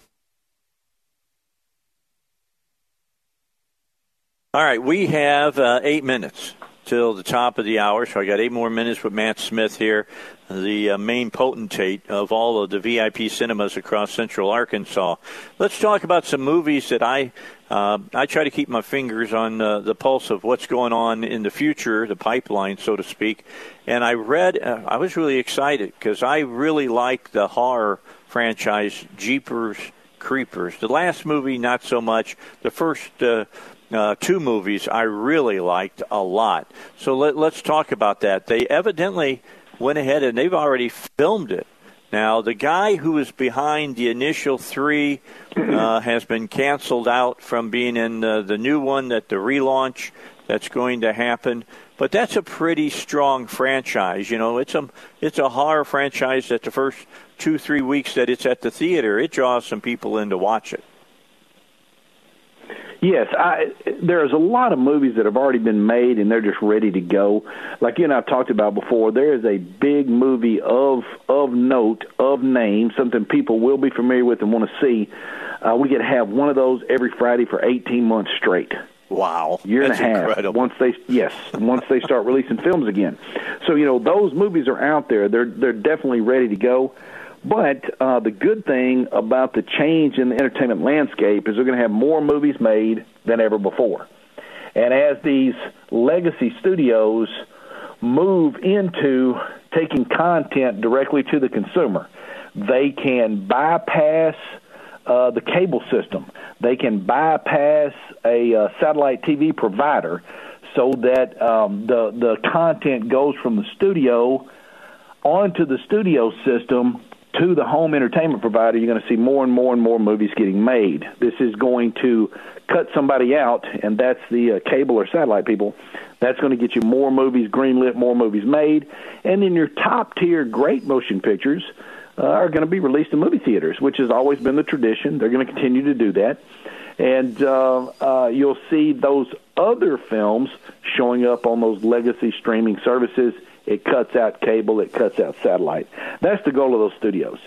All right, we have uh, eight minutes till the top of the hour, so I got eight more minutes with Matt Smith here, the uh, main potentate of all of the VIP cinemas across Central Arkansas. Let's talk about some movies that I uh, I try to keep my fingers on uh, the pulse of what's going on in the future, the pipeline, so to speak. And I read, uh, I was really excited because I really like the horror franchise Jeepers Creepers. The last movie, not so much. The first uh, uh, two movies I really liked a lot. So let, let's talk about that. They evidently went ahead and they've already filmed it. Now, the guy who was behind the initial three uh, *clears throat* has been canceled out from being in uh, the new one that the relaunch that's going to happen. But that's a pretty strong franchise. You know, it's a it's a horror franchise that the first two three weeks that it's at the theater, it draws some people in to watch it. Yes, I, there's a lot of movies that have already been made and they're just ready to go. Like you and I've talked about before, there is a big movie of of note, of name, something people will be familiar with and want to see. Uh, we get to have one of those every Friday for 18 months straight. Wow, year and a half. Incredible. Once they yes, once they start releasing films again. So you know those movies are out there. They're they're definitely ready to go. But uh, the good thing about the change in the entertainment landscape is we're going to have more movies made than ever before. And as these legacy studios move into taking content directly to the consumer, they can bypass uh, the cable system. They can bypass a uh, satellite TV provider so that um, the the content goes from the studio onto the studio system to the home entertainment provider, you're going to see more and more and more movies getting made. This is going to cut somebody out, and that's the uh, cable or satellite people. That's going to get you more movies greenlit, more movies made, and then your top tier great motion pictures uh, are going to be released in movie theaters, which has always been the tradition. They're going to continue to do that, and uh, uh, you'll see those other films showing up on those legacy streaming services it cuts out cable. It cuts out satellite. That's the goal of those studios.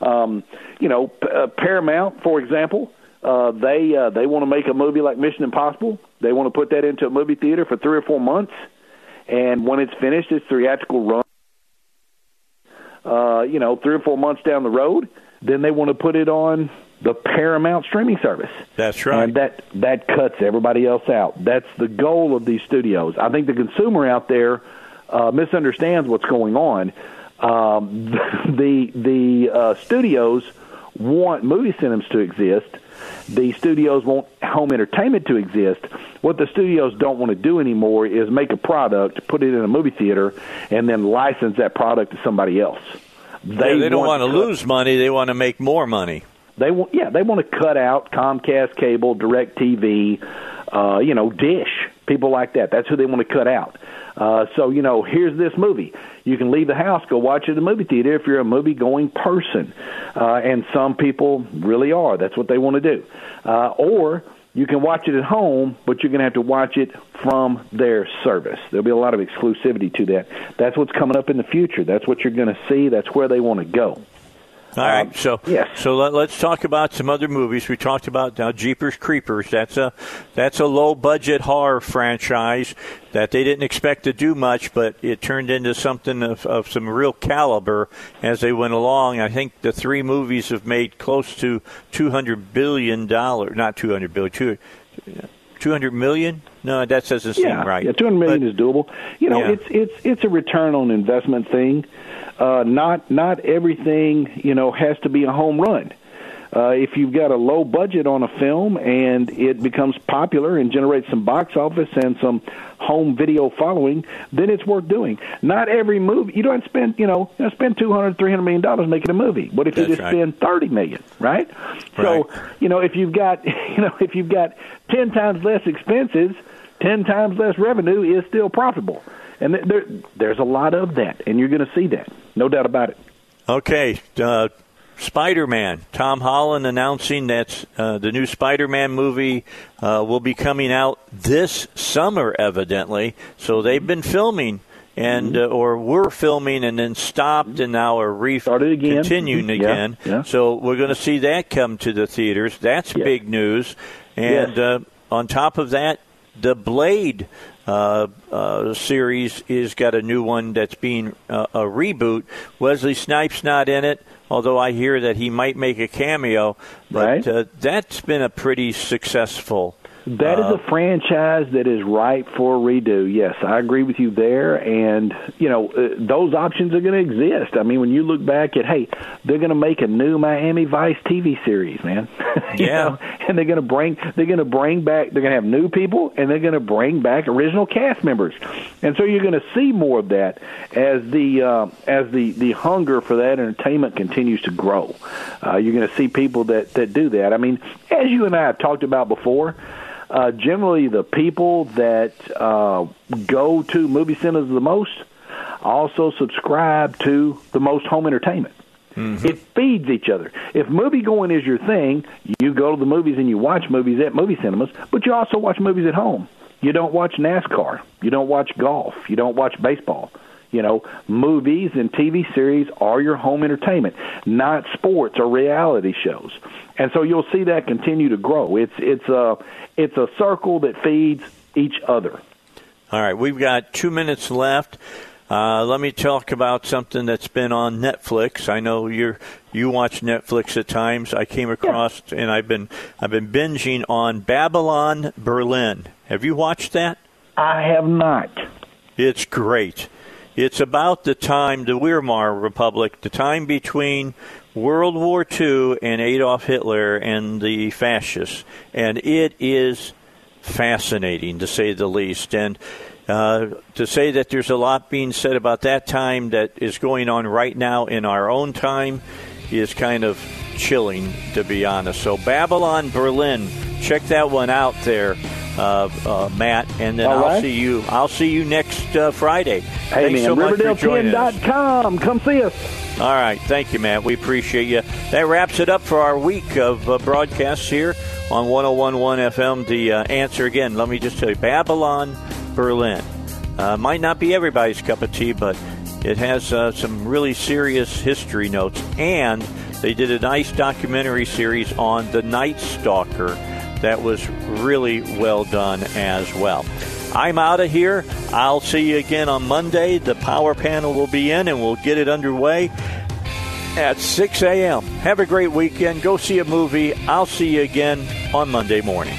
Um, you know, uh, Paramount, for example, uh, they uh, they want to make a movie like Mission Impossible. They want to put that into a movie theater for three or four months, and when it's finished, its theatrical run. Uh, you know, three or four months down the road, then they want to put it on the Paramount streaming service. That's right. And that that cuts everybody else out. That's the goal of these studios. I think the consumer out there uh, misunderstands what's going on. Um, *laughs* the the uh, studios want movie cinemas to exist. The studios want home entertainment to exist. What the studios don't want to do anymore is make a product, put it in a movie theater, and then license that product to somebody else. They, yeah, they don't want, want to lose money. They want to make more money. They want, yeah, they want to cut out Comcast cable, DirecTV, uh, you know, Dish, people like that. That's who they want to cut out. Uh, so, you know, here's this movie. You can leave the house, go watch it at the movie theater if you're a movie going person. Uh, and some people really are. That's what they want to do. Uh, or you can watch it at home, but you're going to have to watch it from their service. There'll be a lot of exclusivity to that. That's what's coming up in the future. That's what you're going to see. That's where they want to go. All right, um, so yes. so let, us talk about some other movies. We talked about now Jeepers Creepers. That's a that's a low budget horror franchise that they didn't expect to do much, but it turned into something of, of some real caliber as they went along. I think the three movies have made close to two hundred billion dollars, not two hundred billion, two. 200 million? No, that doesn't yeah, seem right. Yeah, 200 million but, is doable. You know, yeah. it's it's it's a return on investment thing. Uh, not not everything you know has to be a home run. Uh, if you've got a low budget on a film and it becomes popular and generates some box office and some home video following, then it's worth doing. Not every movie you don't spend you know you spend two hundred three hundred million dollars making a movie. What if That's you just right. spend thirty million, right? Right. So you know if you've got *laughs* you know if you've got ten times less expenses, ten times less revenue is still profitable. And there, there's a lot of that, and you're going to see that, no doubt about it. Okay, uh, Spider Man. Tom Holland announcing that uh, the new Spider Man movie uh, will be coming out this summer, evidently. So they've been filming. And uh, or were filming and then stopped and now are re- Started again. continuing Mhm. Yeah, again. yeah. So we're going to see that come to the theaters. That's Yeah. big news. And Yes. uh, on top of that, the Blade uh, uh, series is got a new one that's being uh, a reboot. Wesley Snipes not in it, although I hear that he might make a cameo. But Right. uh, that's been a pretty successful. That is uh, a franchise that is ripe for redo. Yes, I agree with you there. And, you know, uh, those options are going to exist. I mean, when you look back at, hey, they're going to make a new Miami Vice TV series, man. *laughs* Yeah. know, and they're going to bring they're going to bring back they're going to have new people and they're going to bring back original cast members. And so you're going to see more of that as the uh, as the the hunger for that entertainment continues to grow. Uh, you're going to see people that that do that. I mean, as you and I have talked about before, uh, generally the people that uh, go to movie centers the most also subscribe to the most home entertainment. Mm-hmm. It feeds each other. If movie going is your thing, you go to the movies and you watch movies at movie cinemas, but you also watch movies at home. You don't watch NASCAR. You don't watch golf. You don't watch baseball. You know, movies and TV series are your home entertainment, not sports or reality shows. And so you'll see that continue to grow. It's it's a it's a circle that feeds each other. All right, we've got two minutes left. Uh, let me talk about something that's been on Netflix. I know you you watch Netflix at times. I came across yeah. and I've been I've been binging on Babylon Berlin. Have you watched that? I have not. It's great. It's about the time the Weimar Republic, the time between World War II and Adolf Hitler and the fascists, and it is fascinating to say the least. And uh, to say that there's a lot being said about that time that is going on right now in our own time is kind of chilling, to be honest. So, Babylon Berlin, check that one out there, Matt, and then All I'll right. see you. I'll see you next uh, Friday. Hey Thanks man, so Riverdale10.com. Come see us. All right, thank you, Matt. We appreciate you. That wraps it up for our week of uh, broadcasts here on 101.1 FM. The uh, answer again. Let me just tell you, Babylon Berlin. Uh, might not be everybody's cup of tea, but it has uh, some really serious history notes. And they did a nice documentary series on the Night Stalker that was really well done as well. I'm out of here. I'll see you again on Monday. The power panel will be in and we'll get it underway at 6 a.m. Have a great weekend. Go see a movie. I'll see you again on Monday morning.